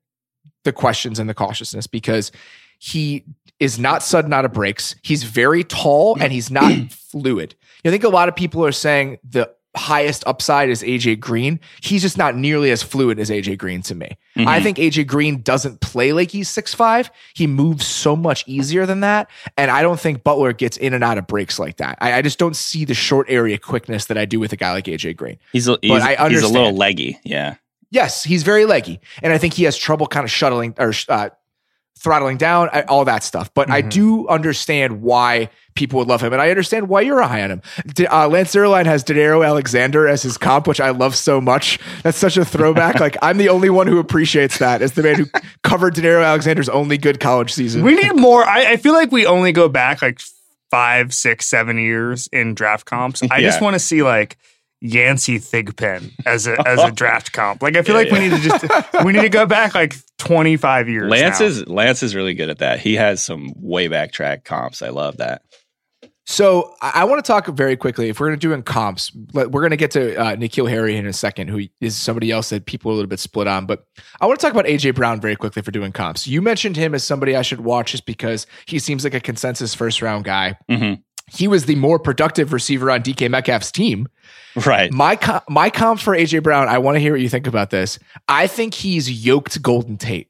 the questions and the cautiousness because he is not sudden out of breaks. He's very tall and he's not fluid. You know, I think a lot of people are saying the highest upside is AJ Green. He's just not nearly as fluid as AJ Green to me. Mhm. I think AJ Green doesn't play like he's six five. He moves so much easier than that. And I don't think Butler gets in and out of breaks like that. I, I just don't see the short area quickness that I do with a guy like AJ Green. He's a, he's, he's a little leggy. Yeah. Yes, he's very leggy, and I think he has trouble kind of shuttling or uh, throttling down, all that stuff. But I Mhm. do understand why people would love him, and I understand why you're high on him. Uh, Lance Zierlein has Danario Alexander as his comp, which I love so much. That's such a throwback. like I'm the only one who appreciates that as the man who covered Danario Alexander's only good college season. we need more. I, I feel like we only go back like five, six, seven years in draft comps. I just want to see like Yancey Thigpen as a as a draft comp. Like I feel like we need to just we need to go back like twenty five years. Lance now. is Lance is really good at that. He has some way back track comps. I love that. So I, I want to talk very quickly. If we're going to do in comps, we're going to get to uh, N'Keal Harry in a second, who is somebody else that people are a little bit split on. But I want to talk about AJ Brown very quickly for doing comps. You mentioned him as somebody I should watch just because he seems like a consensus first round guy. hmm He was the more productive receiver on DK Metcalf's team. Right. My com- my comp for AJ Brown. I want to hear what you think about this. I think he's yoked Golden Tate.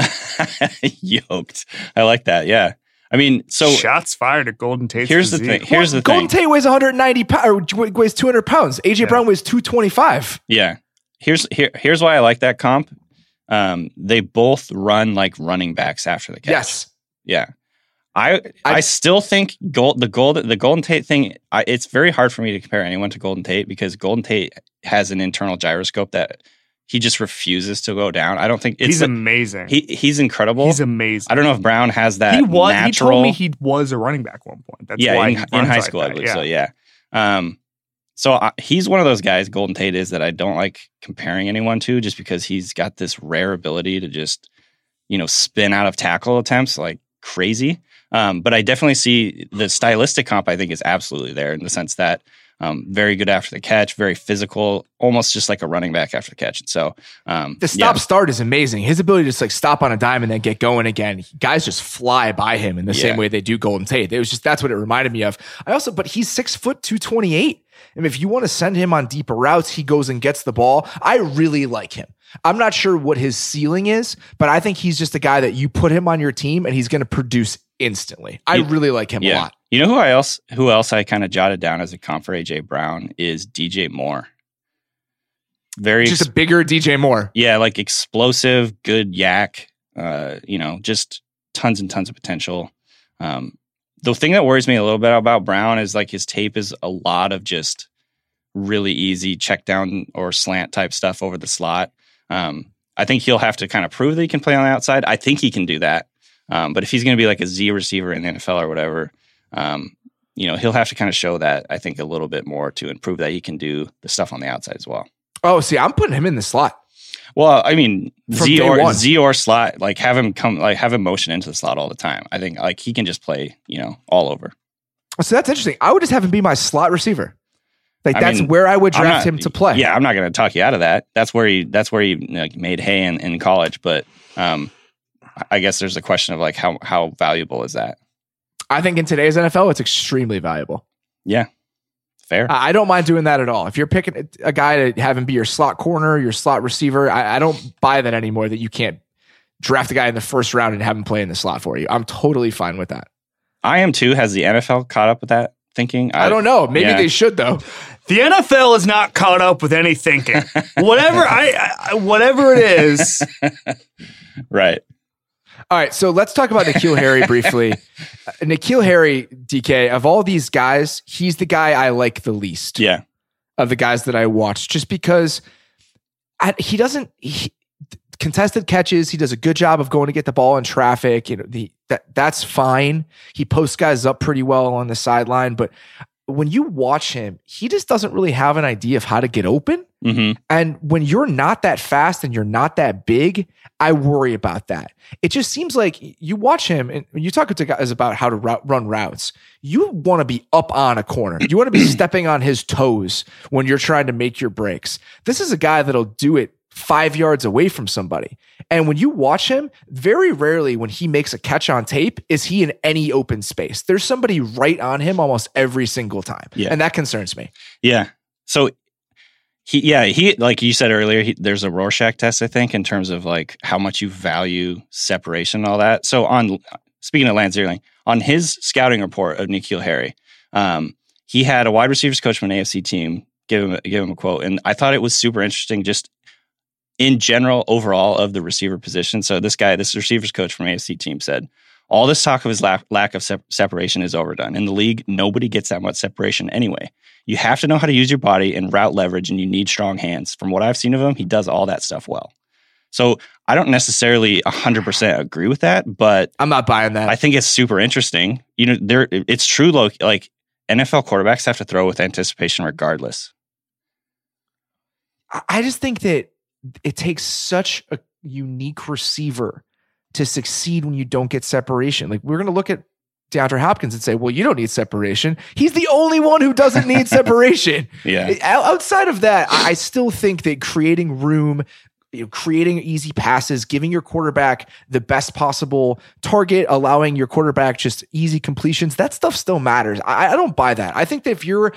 Yoked. I like that. Yeah. I mean, so shots fired at Golden Tate. here's the thing. Here's the Golden thing. Golden Tate weighs 190 pounds, or weighs 200 pounds. AJ Yeah. Brown weighs 225. Yeah. Here's here, here's why I like that comp. Um, they both run like running backs after the catch. Yes. Yeah. I, I I- still think gold the gold the Golden Tate thing. I, it's very hard for me to compare anyone to Golden Tate because Golden Tate has an internal gyroscope that he just refuses to go down. I don't think it's he's like- amazing. he he's incredible. he's amazing. I don't know if Brown has that. he was. He told me he was a running back at one point. That's yeah, why in, in runs high like school, I that. believe so. Yeah. Um, so I, he's one of those guys. Golden Tate is that I don't like comparing anyone to, just because he's got this rare ability to just, you know, spin out of tackle attempts like crazy. Um, but I definitely see the stylistic comp. I think is absolutely there in the sense that um, very good after the catch, very physical, almost just like a running back after the catch. And so um, The stop start is amazing. His ability to just like stop on a dime and then get going again. Guys just fly by him in the same way they do Golden Tate. It was just that's what it reminded me of. I also, but he's six foot two twenty eight. And if you want to send him on deeper routes, he goes and gets the ball. I really like him. I'm not sure what his ceiling is, but I think he's just a guy that you put him on your team and he's going to produce instantly. I You- really like him a lot. You know who I else who else I kind of jotted down as a comp for AJ Brown is DJ Moore. Very Just a bigger DJ Moore. yeah, like explosive, good YAC. Uh, you know, just tons and tons of potential. Um, the thing that worries me a little bit about Brown is like his tape is a lot of just really easy check down or slant type stuff over the slot. Um, I think he'll have to kind of prove that he can play on the outside. I think he can do that. Um, but if he's going to be like a Z receiver in the NFL or whatever, um, you know, he'll have to kind of show that I think a little bit more to improve that he can do the stuff on the outside as well. Oh, see, I'm putting him in the slot. Well, I mean, From Z or one. Z or slot, like have him come, like have him motion into the slot all the time. I think like he can just play, you know, all over. So that's interesting. I would just have him be my slot receiver. Like I that's mean, where I would draft not- him to play. Yeah, I'm not going to talk you out of that. That's where he, that's where he like, made hay in, in college. But um, I guess there's a question of like how how valuable is that? I think in today's NFL, it's extremely valuable. Yeah, fair. I I don't mind doing that at all. If you're picking a guy to have him be your slot corner, your slot receiver, I, I don't buy that anymore. That you can't draft a guy in the first round and have him play in the slot for you. I'm totally fine with that. I am too. Has the NFL caught up with that thinking? I don't know. Maybe yeah. they should though. The NFL is not caught up with any thinking. whatever I, I whatever it is, Right. All right, so let's talk about N'Keal Harry briefly. Uh, N'Keal Harry, DK, of all these guys, he's the guy I like the least. Yeah. of the guys that I watched, just because I, he doesn't he, contested catches. He does a good job of going to get the ball in traffic. You know, the that that's fine. He posts guys up pretty well on the sideline, but when you watch him, he just doesn't really have an idea of how to get open. hmm And when you're not that fast and you're not that big, I worry about that. It just seems like you watch him and when you talk to guys about how to route, run routes, you want to be up on a corner. You want to be stepping on his toes when you're trying to make your breaks. This is a guy that'll do it five yards away from somebody. And when you watch him, very rarely when he makes a catch on tape is he in any open space. There's somebody right on him almost every single time. Yeah. And that concerns me. Yeah. So he, yeah, he, like you said earlier, he, there's a Rorschach test, I think, in terms of like how much you value separation and all that. So on, speaking of Lance Zierlein, on his scouting report of N'Keal Harry, um, he had a wide receivers coach from an AFC team give him, give him a quote. And I thought it was super interesting just in general overall of the receiver position. So this guy, this receivers coach from AFC team said, all this talk of his lack, lack of sep- separation is overdone. In the league, nobody gets that much separation anyway. You have to know how to use your body and route leverage, and you need strong hands. From what I've seen of him, he does all that stuff well. So I don't necessarily 100% agree with that, but I'm not buying that. I think it's super interesting. You know, there it's true. Like, like NFL quarterbacks have to throw with anticipation regardless. I just think that it takes such a unique receiver to succeed when you don't get separation. Like we're going to look at DeAndre Hopkins and say, "Well, you don't need separation. He's the only one who doesn't need separation." Yeah, Outside of that, I still think that creating room, you know, creating easy passes, giving your quarterback the best possible target, allowing your quarterback just easy completions, that stuff still matters. I, I don't buy that. I think that if you're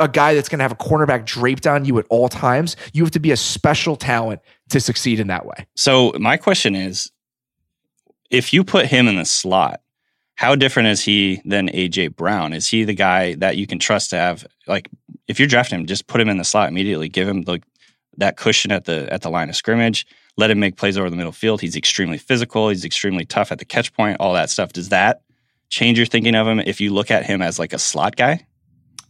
a guy that's going to have a cornerback draped on you at all times, you have to be a special talent to succeed in that way. So my question is, if you put him in the slot, how different is he than AJ Brown? Is he the guy that you can trust to have like if you're drafting him, just put him in the slot immediately, give him like that cushion at the at the line of scrimmage, let him make plays over the middle field. He's extremely physical, he's extremely tough at the catch point, all that stuff. Does that change your thinking of him if you look at him as like a slot guy?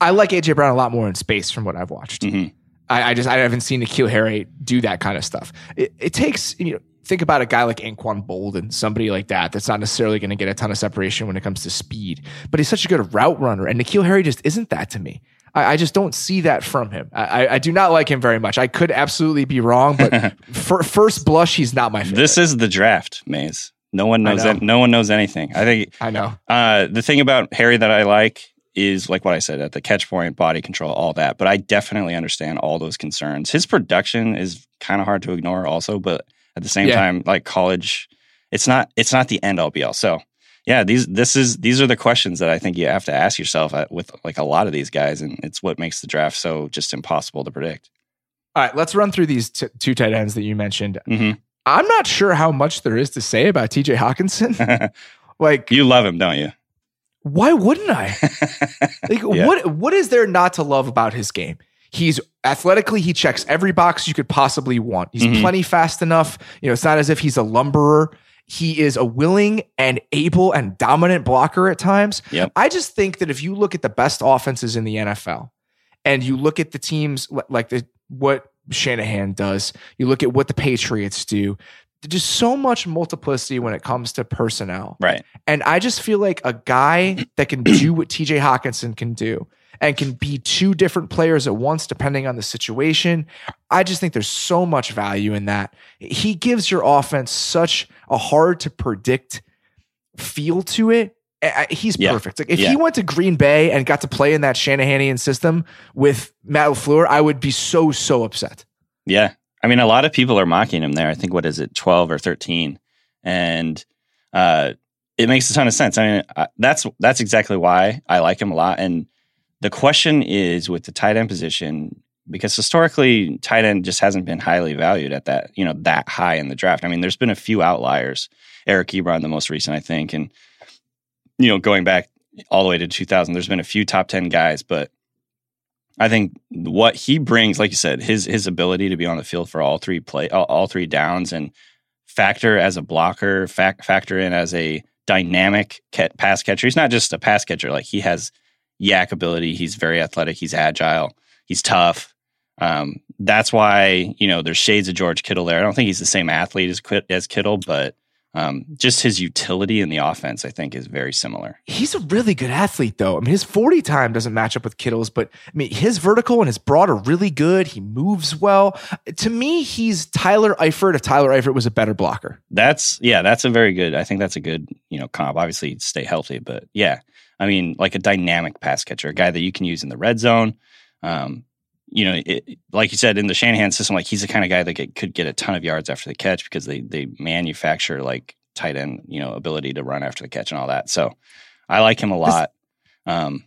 I like AJ Brown a lot more in space from what I've watched. Mhm. I, I just I haven't seen N'Keal Harry do that kind of stuff. It, it takes you know think about a guy like Anquan Boldin, somebody like that that's not necessarily going to get a ton of separation when it comes to speed, but he's such a good route runner, and N'Keal Harry just isn't that to me. I, I just don't see that from him. I, I- do not like him very much. I could absolutely be wrong, but for first blush, he's not my favorite. This is the draft, Mays. No one knows know. no one knows anything. I think I know. Uh, the thing about Harry that I like is like what I said at the catch point, body control, all that. But I definitely understand all those concerns. His production is kind of hard to ignore, also. But at the same Yeah. time, like college, it's not it's not the end all be all. So yeah, these this is these are the questions that I think you have to ask yourself at, with like a lot of these guys, and it's what makes the draft so just impossible to predict. All right, let's run through these t- two tight ends that you mentioned. hmm I'm not sure how much there is to say about TJ Hockenson. like, you love him, don't you? Why wouldn't I? Like, Yeah. what what is there not to love about his game? He's athletically, he checks every box you could possibly want. He's Mhm. plenty fast enough. You know, it's not as if he's a lumberer. He is a willing and able and dominant blocker at times. Yep. I just think that if you look at the best offenses in the NFL and you look at the teams like the what Shanahan does, you look at what the Patriots do, just so much multiplicity when it comes to personnel. right. And I just feel like a guy that can do what TJ Hockenson can do and can be two different players at once, depending on the situation. I just think there's so much value in that. He gives your offense such a hard to predict feel to it. He's Yeah. perfect. Like if Yeah. he went to Green Bay and got to play in that Shanahanian system with Matt LaFleur, I would be so, so upset. Yeah. I mean, a lot of people are mocking him there. I think, what is it, 12 or 13? And uh, it makes a ton of sense. I mean, I, that's that's exactly why I like him a lot. And the question is with the tight end position, because historically, tight end just hasn't been highly valued at that, you know, that high in the draft. I mean, there's been a few outliers. Eric Ebron, the most recent, I think. And, you know, going back all the way to 2000, there's been a few top 10 guys, but I think what he brings, like you said, his his ability to be on the field for all three play all, three downs and factor as a blocker, fac- factor in as a dynamic pass catcher. He's not just a pass catcher; like he has YAC ability. He's very athletic. He's agile. He's tough. Um, that's why you know there's shades of George Kittle there. I don't think he's the same athlete as as Kittle, but um, just his utility in the offense, I think, is very similar. He's a really good athlete, though. I mean, his 40 time doesn't match up with Kittle's, but I mean, his vertical and his broad are really good. He moves well. To me, he's Tyler Eifert if Tyler Eifert was a better blocker. That's yeah, that's a very good. I think that's a good you know comp. Obviously, stay healthy, but yeah, I mean like a dynamic pass catcher, a guy that you can use in the red zone. Um, you know, it, like you said in the Shanahan system, like he's the kind of guy that get, could get a ton of yards after the catch because they they manufacture like tight end you know ability to run after the catch and all that. So I like him a lot. Um,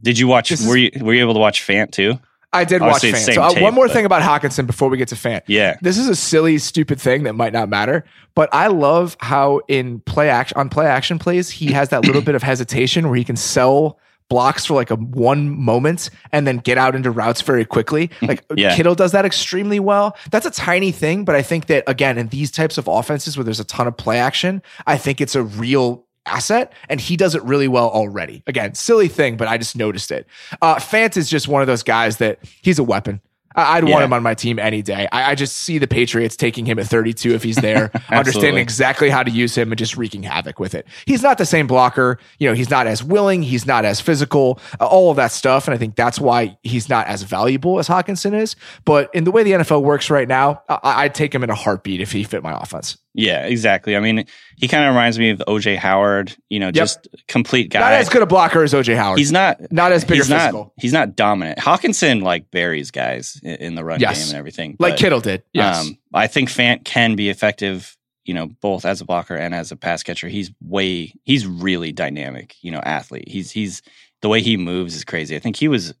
did you watch? Were you were you able to watch Fant too? I did Obviously, watch Fant. So, uh, tape, one more but- thing about Hockenson before we get to Fant. Yeah, This is a silly, stupid thing that might not matter, but I love how in play action on play action plays he has that little bit of hesitation where he can sell blocks for like a one moment and then get out into routes very quickly. Like Yeah. Kittle does that extremely well. That's a tiny thing, but I think that again in these types of offenses where there's a ton of play action, I think it's a real asset and he does it really well already. Again, silly thing, but I just noticed it. Uh Fant is just one of those guys that he's a weapon. I'd want Yeah. him on my team any day. I, I just see the Patriots taking him at 32 if he's there, understanding exactly how to use him and just wreaking havoc with it. He's not the same blocker. You know, he's not as willing. He's not as physical, uh, all of that stuff. And I think that's why he's not as valuable as Hockenson is. But in the way the NFL works right now, I, I'd take him in a heartbeat if he fit my offense. Yeah, exactly. I mean, he kind of reminds me of OJ Howard, you know, just complete guy. Not as good a blocker as OJ Howard. He's not not as big or he's not physical. he's not dominant. Hockenson like buries guys in, the run Yes. game and everything. like but, Kittle did. Yes. Um, I think Fant can be effective, you know, both as a blocker and as a pass catcher. He's way he's really dynamic, you know, athlete. He's he's the way he moves is crazy. I think he was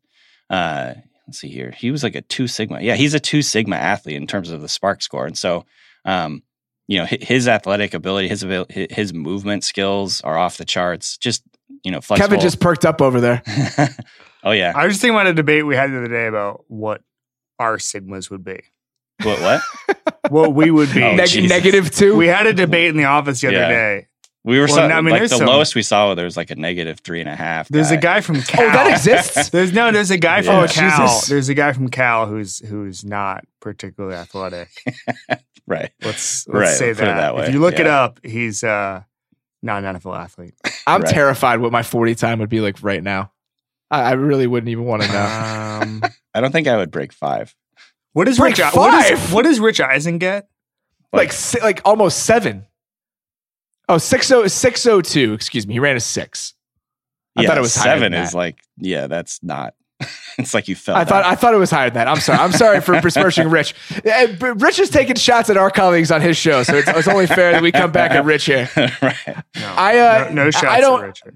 uh let's see here. He was like a 2 sigma. Yeah, he's a 2 sigma athlete in terms of the SPARQ score. And so um you know his athletic ability, his his movement skills are off the charts. Just you know, flexible. Kevin just perked up over there. oh yeah, I was just thinking about a debate we had the other day about what our sigmas would be. what what? What we would be. Oh, Neg- negative two. we had a debate in the office the other Yeah. day. We were Well, so, I mean, like there's the some- lowest we saw. There was like a negative three and a half. There's a guy. guy from Cal. oh, that exists. There's no. There's a guy from Yeah. Oh, Cal. Jesus. There's a guy from Cal who's who's not particularly athletic. Right. Let's, let's Right, say put it that. that way. If you look it up, he's uh, not an NFL athlete. I'm Right. terrified what my 40 time would be like right now. I, I really wouldn't even want to know. Um, I don't think I would break five. what does Break Rich? What, is, five? what does Rich Eisen get? like si- like almost seven. Oh, 60 602. Excuse me. He ran a six. I yeah, thought it was higher seven than is that. like yeah, that's not. it's like you fell. I thought. I thought it was higher than that. I'm sorry. I'm sorry for besmirching Rich. Uh, Rich is taking shots at our colleagues on his show, so it's, it's only fair that we come back at Rich here. right. No, I, uh, no, no shots I don't- Richard.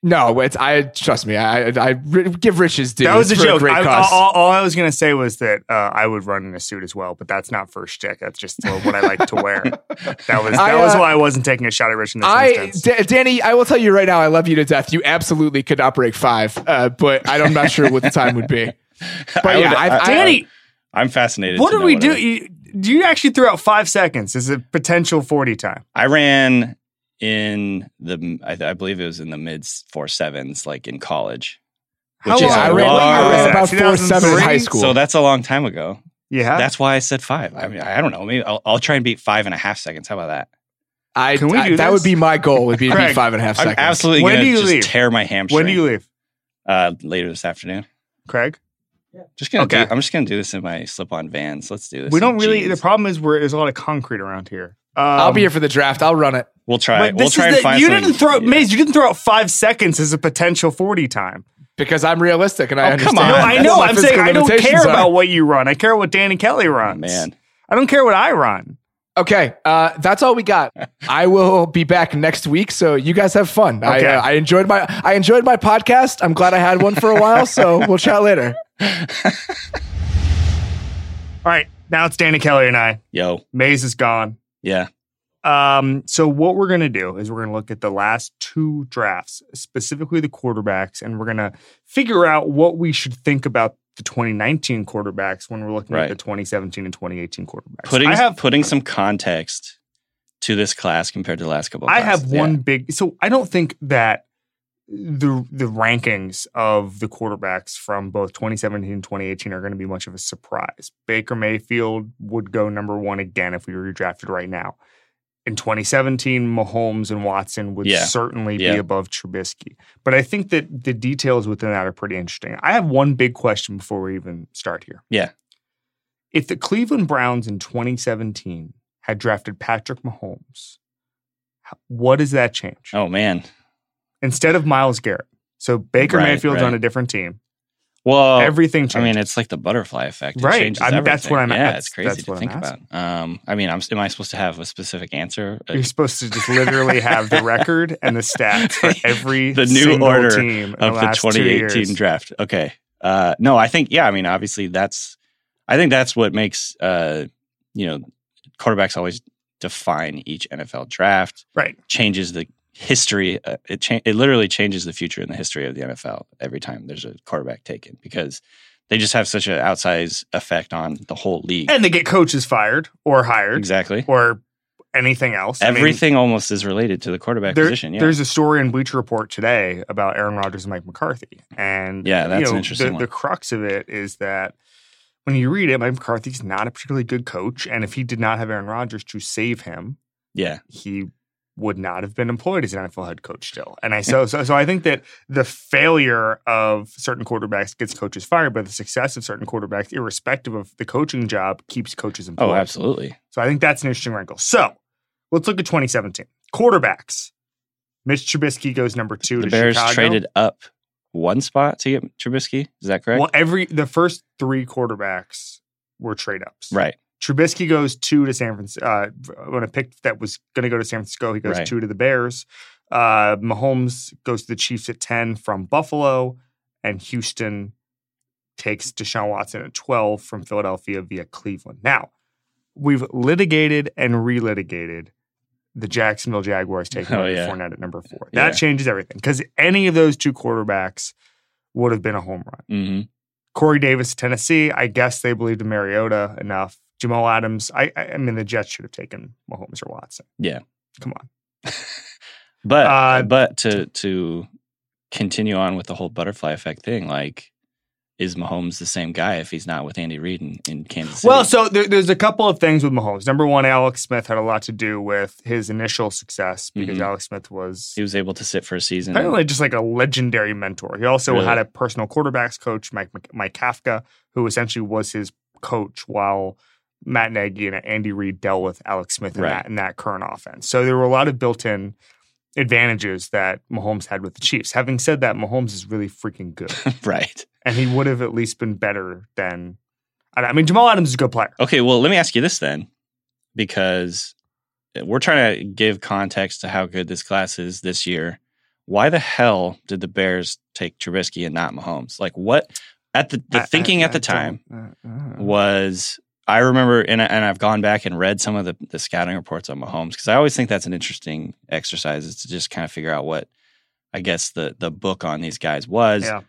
No, it's I trust me. I I, I give Rich his due. That was a It's for joke. great I, cause. all, all I was going to say was that uh, I would run in a suit as well, but that's not for shtick. That's just what I like to wear. That was that I, was uh, why I wasn't taking a shot at Rich in this I, instance. D- Danny, I will tell you right now, I love you to death. You absolutely could not break five, uh, but I'm not sure what the time would be. But I yeah, would- I, I, Danny, I'm fascinated. what to did we it do? You, do you actually threw out five seconds as a potential forty time? I ran in the, I, I believe it was in the mid four sevens, like in college. How Which is long- yeah, I a ran, I year was about four seven in high school. So that's a long time ago. Yeah, That's why I said five. I mean, I don't know. Maybe I'll, I'll try and beat five and a half seconds. How about that? I, Can we I- do that this? would be my goal. Would be to Craig, beat five and a half I'm seconds. absolutely When do you just leave? tear my hamstring. when do you leave, Uh, later this afternoon. Craig? Yeah. Just gonna Okay. do, I'm just gonna do this in my slip-on Vans. Let's do this. We don't really. jeans. The problem is we're, there's a lot of concrete around here. Um, I'll be here for the draft. I'll run it We'll try. But We'll this try is and the- find. you something- didn't throw yeah. Mays. You didn't throw out five seconds as a potential forty time. because I'm realistic and I Oh, understand. come on. No, I know. I'm saying I don't care are. about what you run. I care what Danny Kelly Oh, runs. man. I don't care what I run. Okay, uh, that's all we got. I will be back next week, so you guys have fun. I, Okay. uh, I enjoyed my I enjoyed my podcast. I'm glad I had one for a while, so we'll chat later. All right, now it's Danny Kelly and I. Yo, Mays is gone. yeah, Um, so what we're gonna do is we're gonna look at the last two drafts, specifically the quarterbacks, and we're gonna figure out what we should think about the 2019 quarterbacks when we're looking at the 2017 and 2018 quarterbacks. putting I have putting some context to this class compared to the last couple. Of I have one Yeah. big. So I don't think that the the rankings of the quarterbacks from both 2017 and 2018 are going to be much of a surprise. Baker Mayfield would go number one again if we were drafted right now. In 2017, Mahomes and Watson would Yeah. certainly Yeah. be above Trubisky. But I think that the details within that are pretty interesting. I have one big question before we even start here. Yeah. If the Cleveland Browns in 2017 had drafted Patrick Mahomes, what does that change? Oh man. instead of Myles Garrett. So Baker Right, Mayfield's right. on a different team. Well, Everything Changes. I mean, it's like the butterfly effect. It Right. I mean, that's what. I'm- Yeah, that's- it's crazy that's to think about. Um, I mean, I'm, am I supposed to have a specific answer? Uh, You're supposed to just literally have the record and the stats for every The new single order team of the, the last two 2018 years. draft. Okay. Uh, no, I think yeah. I mean, obviously that's. I think that's what makes uh, you know quarterbacks always define each NFL draft. Right. Changes the history. Uh, it cha- it literally changes the future in the history of the NFL every time there's a quarterback taken because they just have such an outsized effect on the whole league. And they get coaches fired or hired exactly. or anything else. I mean, Everything almost is related to the quarterback there- position. Yeah. There's a story in Bleacher Report today about Aaron Rodgers and Mike McCarthy. And Yeah, that's you know, interesting the, the crux of it is that when you read it, Mike McCarthy's not a particularly good coach. And if he did not have Aaron Rodgers to save him, yeah. he would not have been employed as an NFL head coach still. And I so so so I think that the failure of certain quarterbacks gets coaches fired, but the success of certain quarterbacks, irrespective of the coaching job, keeps coaches oh, employed. Oh, absolutely. So I think that's an interesting wrinkle. So let's look at 2017 quarterbacks. Mitch Trubisky goes number two The to Bears Chicago. traded up one spot to get Trubisky. Is that correct? Well, every the first three quarterbacks were trade ups. Right. Trubisky goes two to San Francisco. Uh, when a pick that was going to go to San Francisco, he goes Right. two to the Bears. Uh, Mahomes goes to the Chiefs at 10 from Buffalo, and Houston takes Deshaun Watson at 12 from Philadelphia via Cleveland. Now, we've litigated and relitigated the Jacksonville Jaguars taking Oh, yeah. Fournette at number four. Yeah. That changes everything because any of those two quarterbacks would have been a home run. hmm Corey Davis, Tennessee. I guess they believed in Mariota enough. Jamal Adams. I, I I mean, the Jets should have taken Mahomes or Watson. Yeah. Come on. But Uh, but to to continue on with the whole butterfly effect thing, like is Mahomes the same guy if he's not with Andy Reid in, in Kansas City? Well, so there, there's a couple of things with Mahomes. Number one, Alex Smith had a lot to do with his initial success because Mhm. Alex Smith was he was able to sit for a season. apparently just like a legendary mentor. He also Really? had a personal quarterbacks coach, Mike Mike Kafka, who essentially was his coach while Matt Nagy and Andy Reid dealt with Alex Smith in, Right. that, in that current offense. So there were a lot of built-in advantages that Mahomes had with the Chiefs. Having said that, Mahomes is really freaking good, right. and he would have at least been better than. I mean, Jamal Adams is a good player. Okay, well, let me ask you this then, because we're trying to give context to how good this class is this year why the hell did the Bears take Trubisky and not Mahomes? Like what at the, the I- thinking I- at the I time was I remember and I- and I've gone back and read some of the, the scouting reports on Mahomes because I always think that's an interesting exercise is to just kind of figure out what I guess the the book on these guys was. Yeah.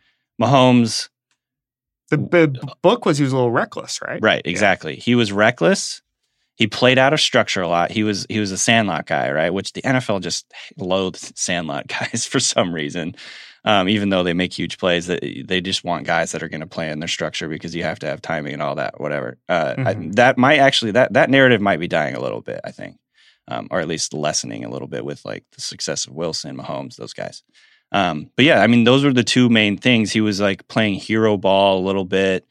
Mahomes The b- book was he was a little reckless, right? Right, exactly. He was reckless. He played out of structure a lot. He was he was a sandlot guy, right? Which the NFL just loathes sandlot guys for some reason. Um, even though they make huge plays, they, they just want guys that are going to play in their structure because you have to have timing and all that, whatever. Uh, I, Mhm. that might actually that that narrative might be dying a little bit, I think, um, or at least lessening a little bit with like the success of Wilson, Mahomes, those guys. Um, but yeah, I mean, those were the two main things. He was like playing hero ball a little bit.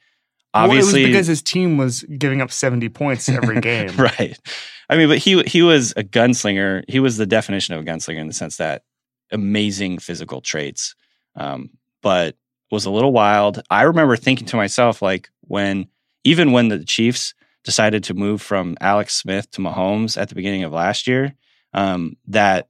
Obviously, well, it was because his team was giving up 70 points every game. right. I mean, but he he was a gunslinger. He was the definition of a gunslinger in the sense that amazing physical traits, um, but was a little wild. I remember thinking to myself, like when even when the Chiefs decided to move from Alex Smith to Mahomes at the beginning of last year, um, that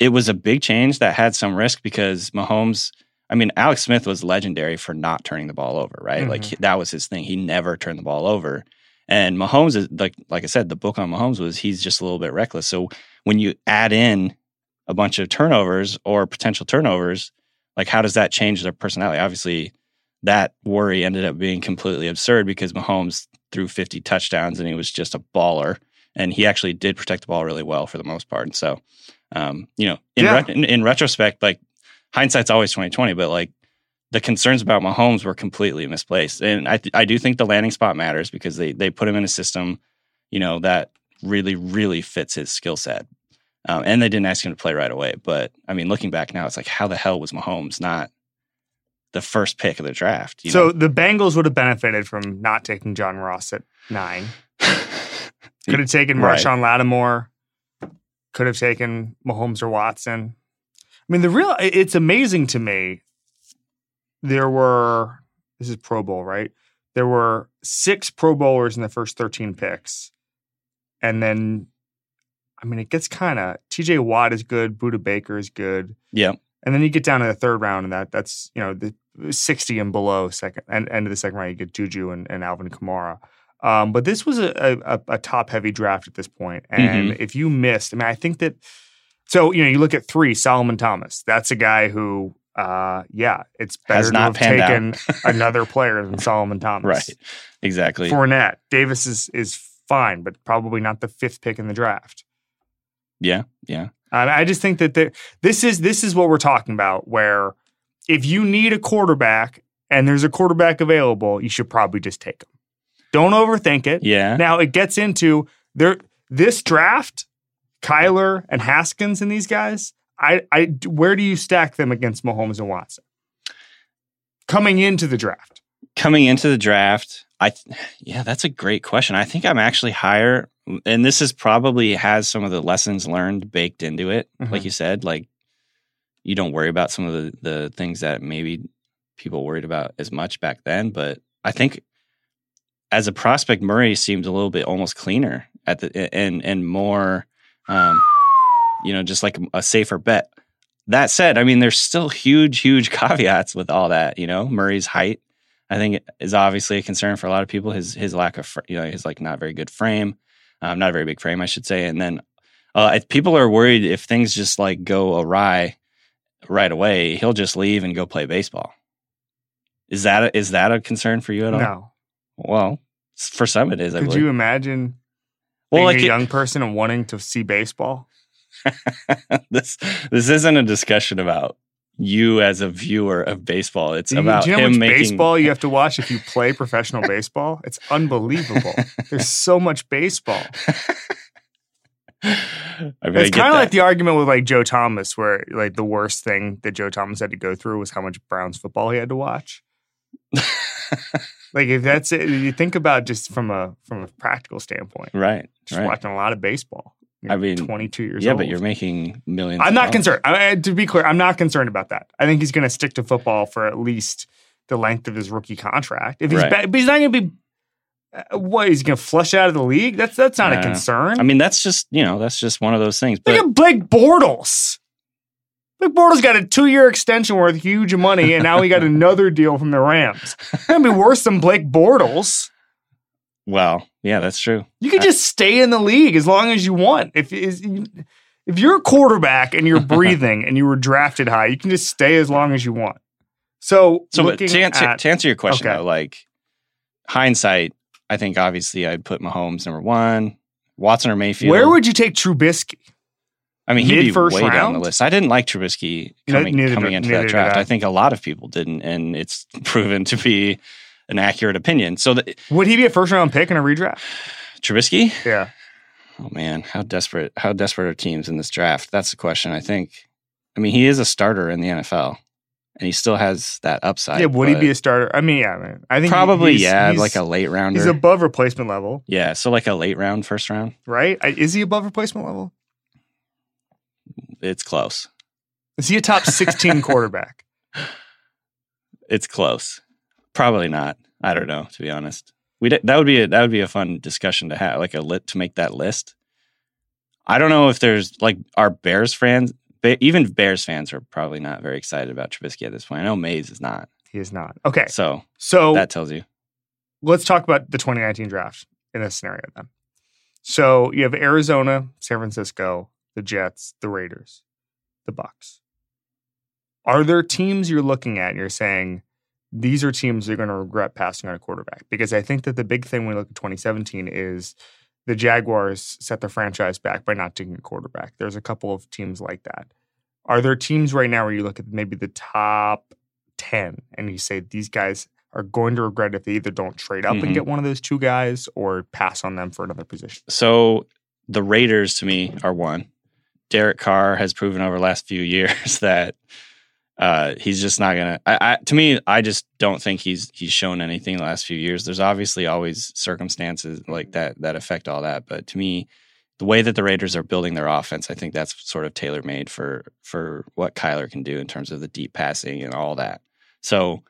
it was a big change that had some risk because Mahomes. I mean, Alex Smith was legendary for not turning the ball over, right? Like Mhm. he- that was his thing. He never turned the ball over. And Mahomes is like like I said, the book on Mahomes was he's just a little bit reckless. So when you add in a bunch of turnovers or potential turnovers, like how does that change their personality? Obviously, that worry ended up being completely absurd because Mahomes threw 50 touchdowns and he was just a baller. And he actually did protect the ball really well for the most part. And so, um, you know, in, Yeah. ret- in, in retrospect, like hindsight's always 2020, but like the concerns about Mahomes were completely misplaced. And I, th- I do think the landing spot matters because they, they put him in a system, you know, that really, really fits his skill set. Um, and they didn't ask him to play right away. But I mean, looking back now, it's like, how the hell was Mahomes not the first pick of the draft? you So know? the Bengals would have benefited from not taking John Ross at nine. Could have taken Right. Marshon Lattimore. Could have taken Mahomes or Watson. I mean, the real it's amazing to me. There were this is Pro Bowl, right? There were six Pro Bowlers in the first 13 picks. And then I mean, it gets kind of TJ Watt is good, Budda Baker is good. yeah. And then you get down to the third round, and that that's you know the 60 and below second and end of the second round, you get Juju and, and Alvin Kamara. Um, but this was a, a, a top heavy draft at this point, and if you missed, I mean, I think that so you know you look at three Solomon Thomas. That's a guy who, uh, yeah, it's better Has to not have taken another player than Solomon Thomas. Right. Exactly. Fournette, Davis is is fine, but probably not the fifth pick in the draft. Yeah. Yeah. And I just think that there, this is this is what we're talking about. Where if you need a quarterback and there's a quarterback available, you should probably just take him. Don't overthink it. Yeah. Now it gets into there. This draft, Kyler and Haskins and these guys. I, I, where do you stack them against Mahomes and Watson coming into the draft? Coming into the draft, I th- yeah, that's a great question. I think I'm actually higher, and this is probably has some of the lessons learned baked into it. Like Mhm. you said, like you don't worry about some of the the things that maybe people worried about as much back then. But I think as a prospect, Murray seemed a little bit almost cleaner at the and and more, um, you know, just like a safer bet. That said, I mean, there's still huge, huge caveats with all that. You know, Murray's height, I think, is obviously a concern for a lot of people. His his lack of, fr- you know, his like not very good frame, um, not a very big frame, I should say. And then uh, if people are worried if things just like go awry right away, he'll just leave and go play baseball. Is that a, is that a concern for you at all? No. Well, for some it is. I Could you imagine well, being like a it- young person and wanting to see baseball? this this isn't a discussion about you as a viewer of baseball. It's Do about you know him making baseball you have to watch if you play professional baseball? It's unbelievable. There's so much baseball. It's kind of like the argument with like Joe Thomas, where like the worst thing that Joe Thomas had to go through was how much Browns football he had to watch. Like if that's it, you think about just from a from a practical standpoint, right, just right. watching a lot of baseball. You're I mean, 22 years old. yeah, old. but you're making millions. I'm not concerned. I, to be clear, I'm not concerned about that. I think he's going to stick to football for at least the length of his rookie contract. If he's Right. ba- but he's not going to be. Uh, what he's going to flush out of the league? That's that's not a Uh, concern. I mean, that's just you know that's just one of those things. But Look at Blake Bortles. Blake Bortles got a two-year extension worth huge money, and now he got another deal from the Rams. That'd be worse than Blake Bortles. Well, yeah, that's true. You can just stay in the league as long as you want. If is if you're a quarterback and you're breathing and you were drafted high, you can just stay as long as you want. So, So to answer, at- to answer your question okay. though, like hindsight, I think obviously I'd put Mahomes number one, Watson or Mayfield. where would you take Trubisky? I mean, he'd mid be way down the list. I didn't like Trubisky coming, neither coming into neither that draft. I. I think a lot of people didn't, and it's proven to be an accurate opinion. So the, Would he be a first round pick in a redraft? Trubisky, Yeah. oh man, how desperate! How desperate are teams in this draft? That's the question. I think. I mean, he is a starter in the NFL, and he still has that upside. yeah, would he be a starter? I mean, yeah, man. I think probably he's- yeah, he's- like a late rounder. He's above replacement level, yeah, so like a late round, first round. right? Is he above replacement level? It's close. Is he a top 16 quarterback? It's close. Probably not. I don't know. To be honest, we that would be a, that would be a fun discussion to have, like a lit to make that list. I don't know if there's like our Bears fans, ba- even Bears fans are probably not very excited about Trubisky at this point. I know Mays is not, He is not. Okay. so So that tells you. let's talk about the 2019 draft in this scenario then. So you have Arizona, San Francisco, the Jets, the Raiders, the Bucks. Are there teams you're looking at and you're saying these are teams that are going to regret passing on a quarterback? Because I think that the big thing when we look at 2017 is the Jaguars set the franchise back by not taking a quarterback. There's a couple of teams like that. Are there teams right now where you look at maybe the top 10 and you say these guys are going to regret if they either don't trade up Mhm. and get one of those two guys or pass on them for another position? So the Raiders to me are one. Derek Carr has proven over the last few years that uh, he's just not gonna. I, I, to me, I just don't think he's he's shown anything the last few years. There's obviously always circumstances like that that affect all that, but to me, the way that the Raiders are building their offense, I think that's sort of tailor made for for what Kyler can do in terms of the deep passing and all that. So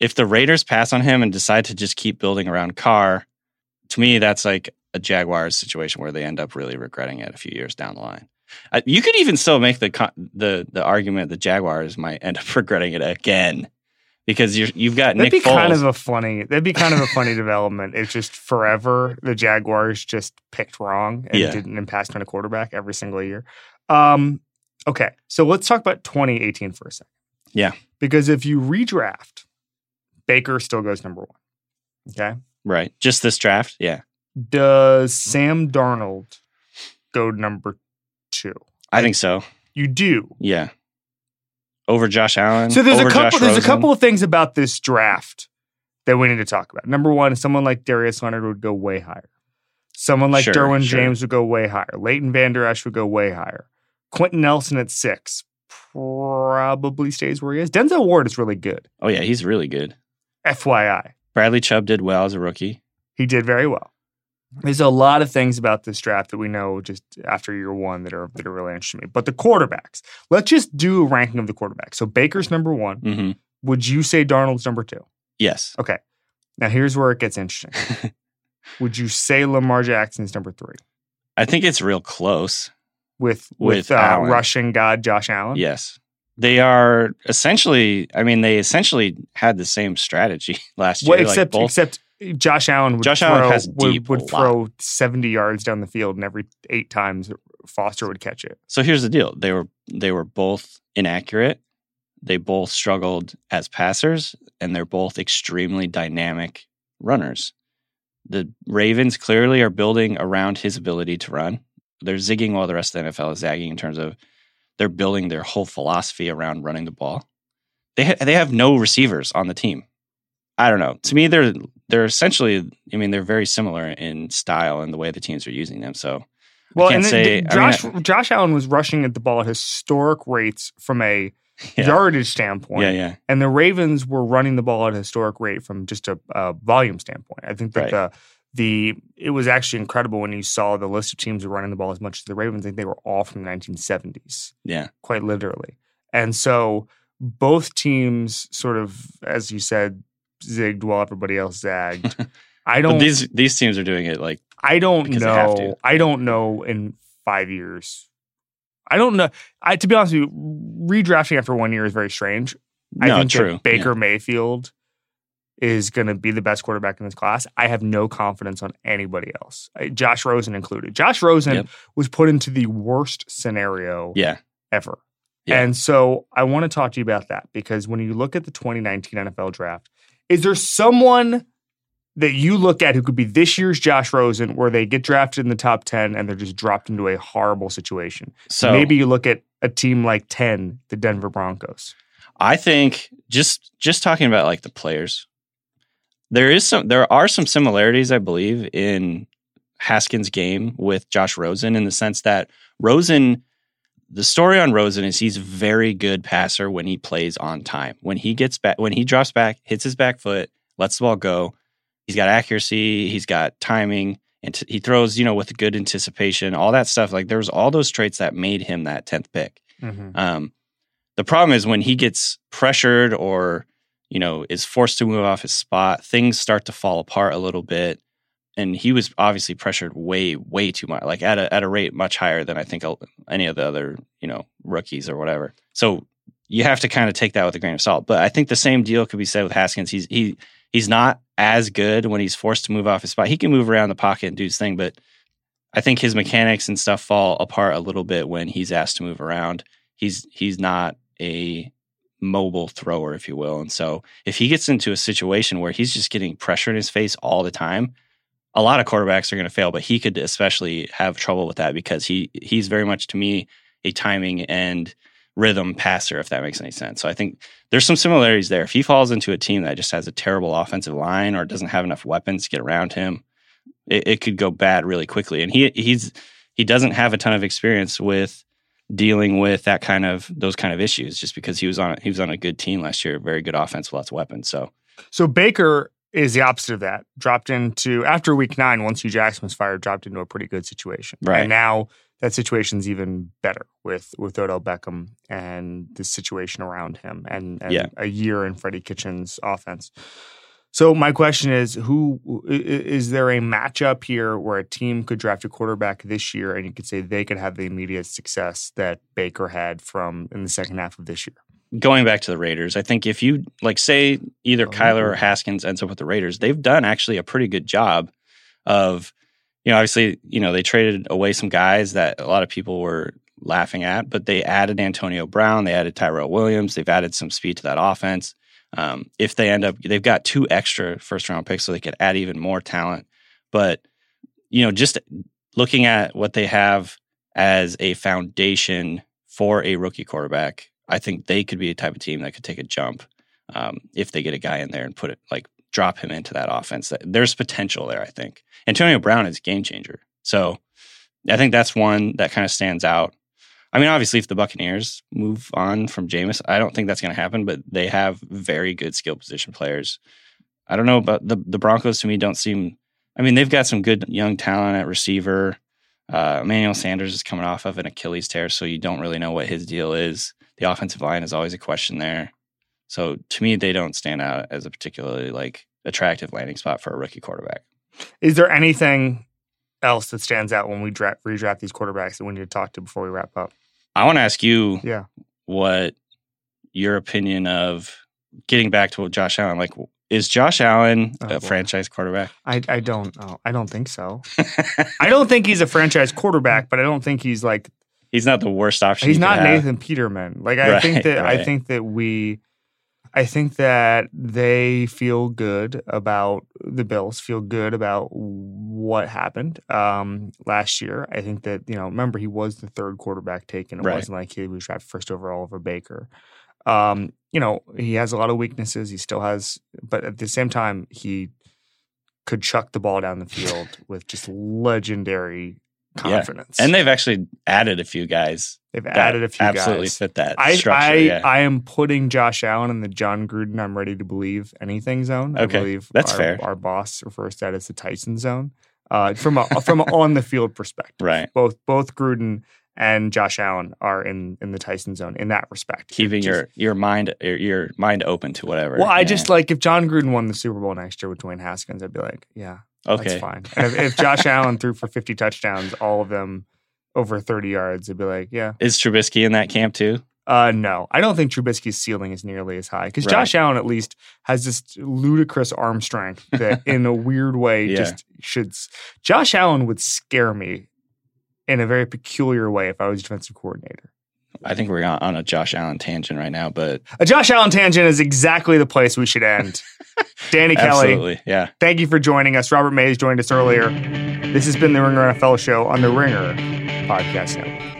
if the Raiders pass on him and decide to just keep building around Carr, to me, that's like a Jaguars situation where they end up really regretting it a few years down the line. You could even still make the the the argument the Jaguars might end up regretting it again because you're, you've got That'd Nick be Foles. kind of a funny. That'd be kind of a funny development. It's just forever the Jaguars just picked wrong and Yeah. didn't and passed on a quarterback every single year. Um, okay, so let's talk about 2018 for a second. Yeah. because if you redraft, Baker still goes number one. Okay, right, just this draft. Yeah, does Sam Darnold go number I think so. You do. Yeah, over Josh Allen. So there's a couple. Josh There's a couple of things about this draft that we need to talk about. Number one, someone like Darius Leonard would go way higher. Someone like Sure, Derwin sure. James would go way higher. Leighton Vander Esch would go way higher. Quenton Nelson at six probably stays where he is. Denzel Ward is really good. Oh yeah, he's really good. FYI, Bradley Chubb did well as a rookie. he did very well. There's a lot of things about this draft that we know just after year one that are that are really interesting to me. But the quarterbacks, let's just do a ranking of the quarterbacks. So Baker's number one. hmm Would you say Darnold's number two? Yes, Okay. Now here's where it gets interesting. Would you say Lamar Jackson's number three I think it's real close. with with, With uh, Russian god Josh Allen? Yes. They are essentially, I mean, they essentially had the same strategy last year. Well, like both- except Josh Allen would Josh throw, Allen has would, deep would throw 70 yards down the field, and every eight times Foster would catch it. So here's the deal: they were they were both inaccurate. They both struggled as passers, and they're both extremely dynamic runners. The Ravens clearly are building around his ability to run. They're zigging while the rest of the NFL is zagging in terms of they're building their whole philosophy around running the ball. They ha- they have no receivers on the team. I don't know. To me, they're they're essentially. I mean, they're very similar in style and the way the teams are using them. So Well, can't and say- the- I mean, Josh Josh Allen was rushing at the ball at historic rates from a Yeah. yardage standpoint. yeah, yeah. and the Ravens were running the ball at a historic rate from just a, a volume standpoint. I think that Right. the the it was actually incredible when you saw the list of teams who were running the ball as much as the Ravens. I think they were all from the 1970s, Yeah. quite literally. And so both teams sort of, as you said, zigged while everybody else zagged. I don't. these these teams are doing it like I don't because they have know. to. I don't know in five years I don't know. I to be honest with you, redrafting after one year is very strange. I No, think true. Baker Mayfield is going to be the best quarterback in this class. I have no confidence on anybody else, Josh Rosen included. Josh Rosen Yep. was put into the worst scenario Yeah. ever. Yeah. And so I want to talk to you about that because when you look at the 2019 NFL draft, is there someone that you look at who could be this year's Josh Rosen where they get drafted in the top 10 and they're just dropped into a horrible situation? So Maybe you look at a team like 10, the Denver Broncos. I think just just talking about like the players, there is some there are some similarities I believe in Haskins' game with Josh Rosen in the sense that Rosen the story on Rosen is he's a very good passer when he plays on time. When he gets back when he drops back, hits his back foot, lets the ball go, he's got accuracy, he's got timing, and he throws, you know, with good anticipation, all that stuff. Like there was all those traits that made him that 10th pick. Um, the problem is when he gets pressured or you know is forced to move off his spot, things start to fall apart a little bit. And he was obviously pressured way, way too much, like at a at a rate much higher than I think any of the other you know rookies or whatever. So you have to kind of take that with a grain of salt. But I think the same deal could be said with Haskins. He's he he's not as good when he's forced to move off his spot. He can move around the pocket and do his thing, but I think his mechanics and stuff fall apart a little bit when he's asked to move around. He's he's not a mobile thrower, if you will. And so if he gets into a situation where he's just getting pressure in his face all the time, a lot of quarterbacks are going to fail, but he could especially have trouble with that because he he's very much to me a timing and rhythm passer, if that makes any sense. So I think there's some similarities there. If he falls into a team that just has a terrible offensive line or doesn't have enough weapons to get around him, it, it could go bad really quickly. And he he's he doesn't have a ton of experience with dealing with that kind of those kind of issues just because he was on he was on a good team last year, very good offense, lots of weapons. So So Baker is the opposite of that. Dropped into after week nine, once Hue Jackson was fired, dropped into a pretty good situation. Right. And now that situation's even better with with Odell Beckham and the situation around him and, and Yeah. a year in Freddie Kitchens offense. So my question is who is there a matchup here where a team could draft a quarterback this year and you could say they could have the immediate success that Baker had from in the second half of this year? Going back to the Raiders, I think if you like say either Oh. Kyler or Haskins ends up with the Raiders, they've done actually a pretty good job of, you know, obviously, you know, they traded away some guys that a lot of people were laughing at, but they added Antonio Brown, they added Tyrell Williams, they've added some speed to that offense. Um, if they end up, they've got two extra first round picks, so they could add even more talent. But you know, just looking at what they have as a foundation for a rookie quarterback, I think they could be a type of team that could take a jump um, if they get a guy in there and put it like drop him into that offense. There's potential there. I think Antonio Brown is a game changer. So I think that's one that kind of stands out. I mean, obviously, if the Buccaneers move on from Jameis, I don't think that's going to happen. But they have very good skill position players. I don't know about the the Broncos. To me, don't seem. I mean, they've got some good young talent at receiver. Uh, Emmanuel Sanders is coming off of an Achilles tear, so you don't really know what his deal is. The offensive line is always a question there. So to me, they don't stand out as a particularly like attractive landing spot for a rookie quarterback. Is there anything else that stands out when we draft, redraft these quarterbacks that we need to talk to before we wrap up? I want to ask you Yeah. what your opinion of getting back to Josh Allen. Like, is Josh Allen Oh, a boy. franchise quarterback? I, I don't know. I don't think so. I don't think he's a franchise quarterback, but I don't think he's like He's not the worst option. he's not have. Nathan Peterman. Like I Right, think that I think that we I think that they feel good about the Bills, feel good about what happened um, last year. I think that, you know, remember he was the third quarterback taken. It Right. wasn't like he was drafted first overall over Baker. Um, you know, he has a lot of weaknesses. He still has, but at the same time, he could chuck the ball down the field with just legendary Yeah. confidence. And they've actually added a few guys they've added a few guys. absolutely guys. fit that I, structure. I, yeah. I am putting Josh Allen in the Jon Gruden. I'm ready to believe anything zone. I Okay, believe that's our, fair. Our boss refers to that as the Tyson zone. Uh, from a from an on the field perspective, right. both both Gruden and Josh Allen are in in the Tyson zone in that respect. Keeping Just- your your mind your, your mind open to whatever. well, I Yeah. just like if Jon Gruden won the Super Bowl next year with Dwayne Haskins, I'd be like, yeah, okay. that's fine. And if, if Josh Allen threw for 50 touchdowns, all of them over 30 yards, I'd be like, yeah. Is Trubisky in that camp too? Uh, no, I don't think Trubisky's ceiling is nearly as high because Right. Josh Allen at least has this ludicrous arm strength that, in a weird way, Yeah. just should. Josh Allen would scare me in a very peculiar way if I was defensive coordinator. I think we're on, a Josh Allen tangent right now, but A Josh Allen tangent is exactly the place we should end. Danny Kelly, absolutely, yeah. thank you for joining us. Robert Mays joined us earlier. This has been the Ringer NFL show on the Ringer Podcast Network.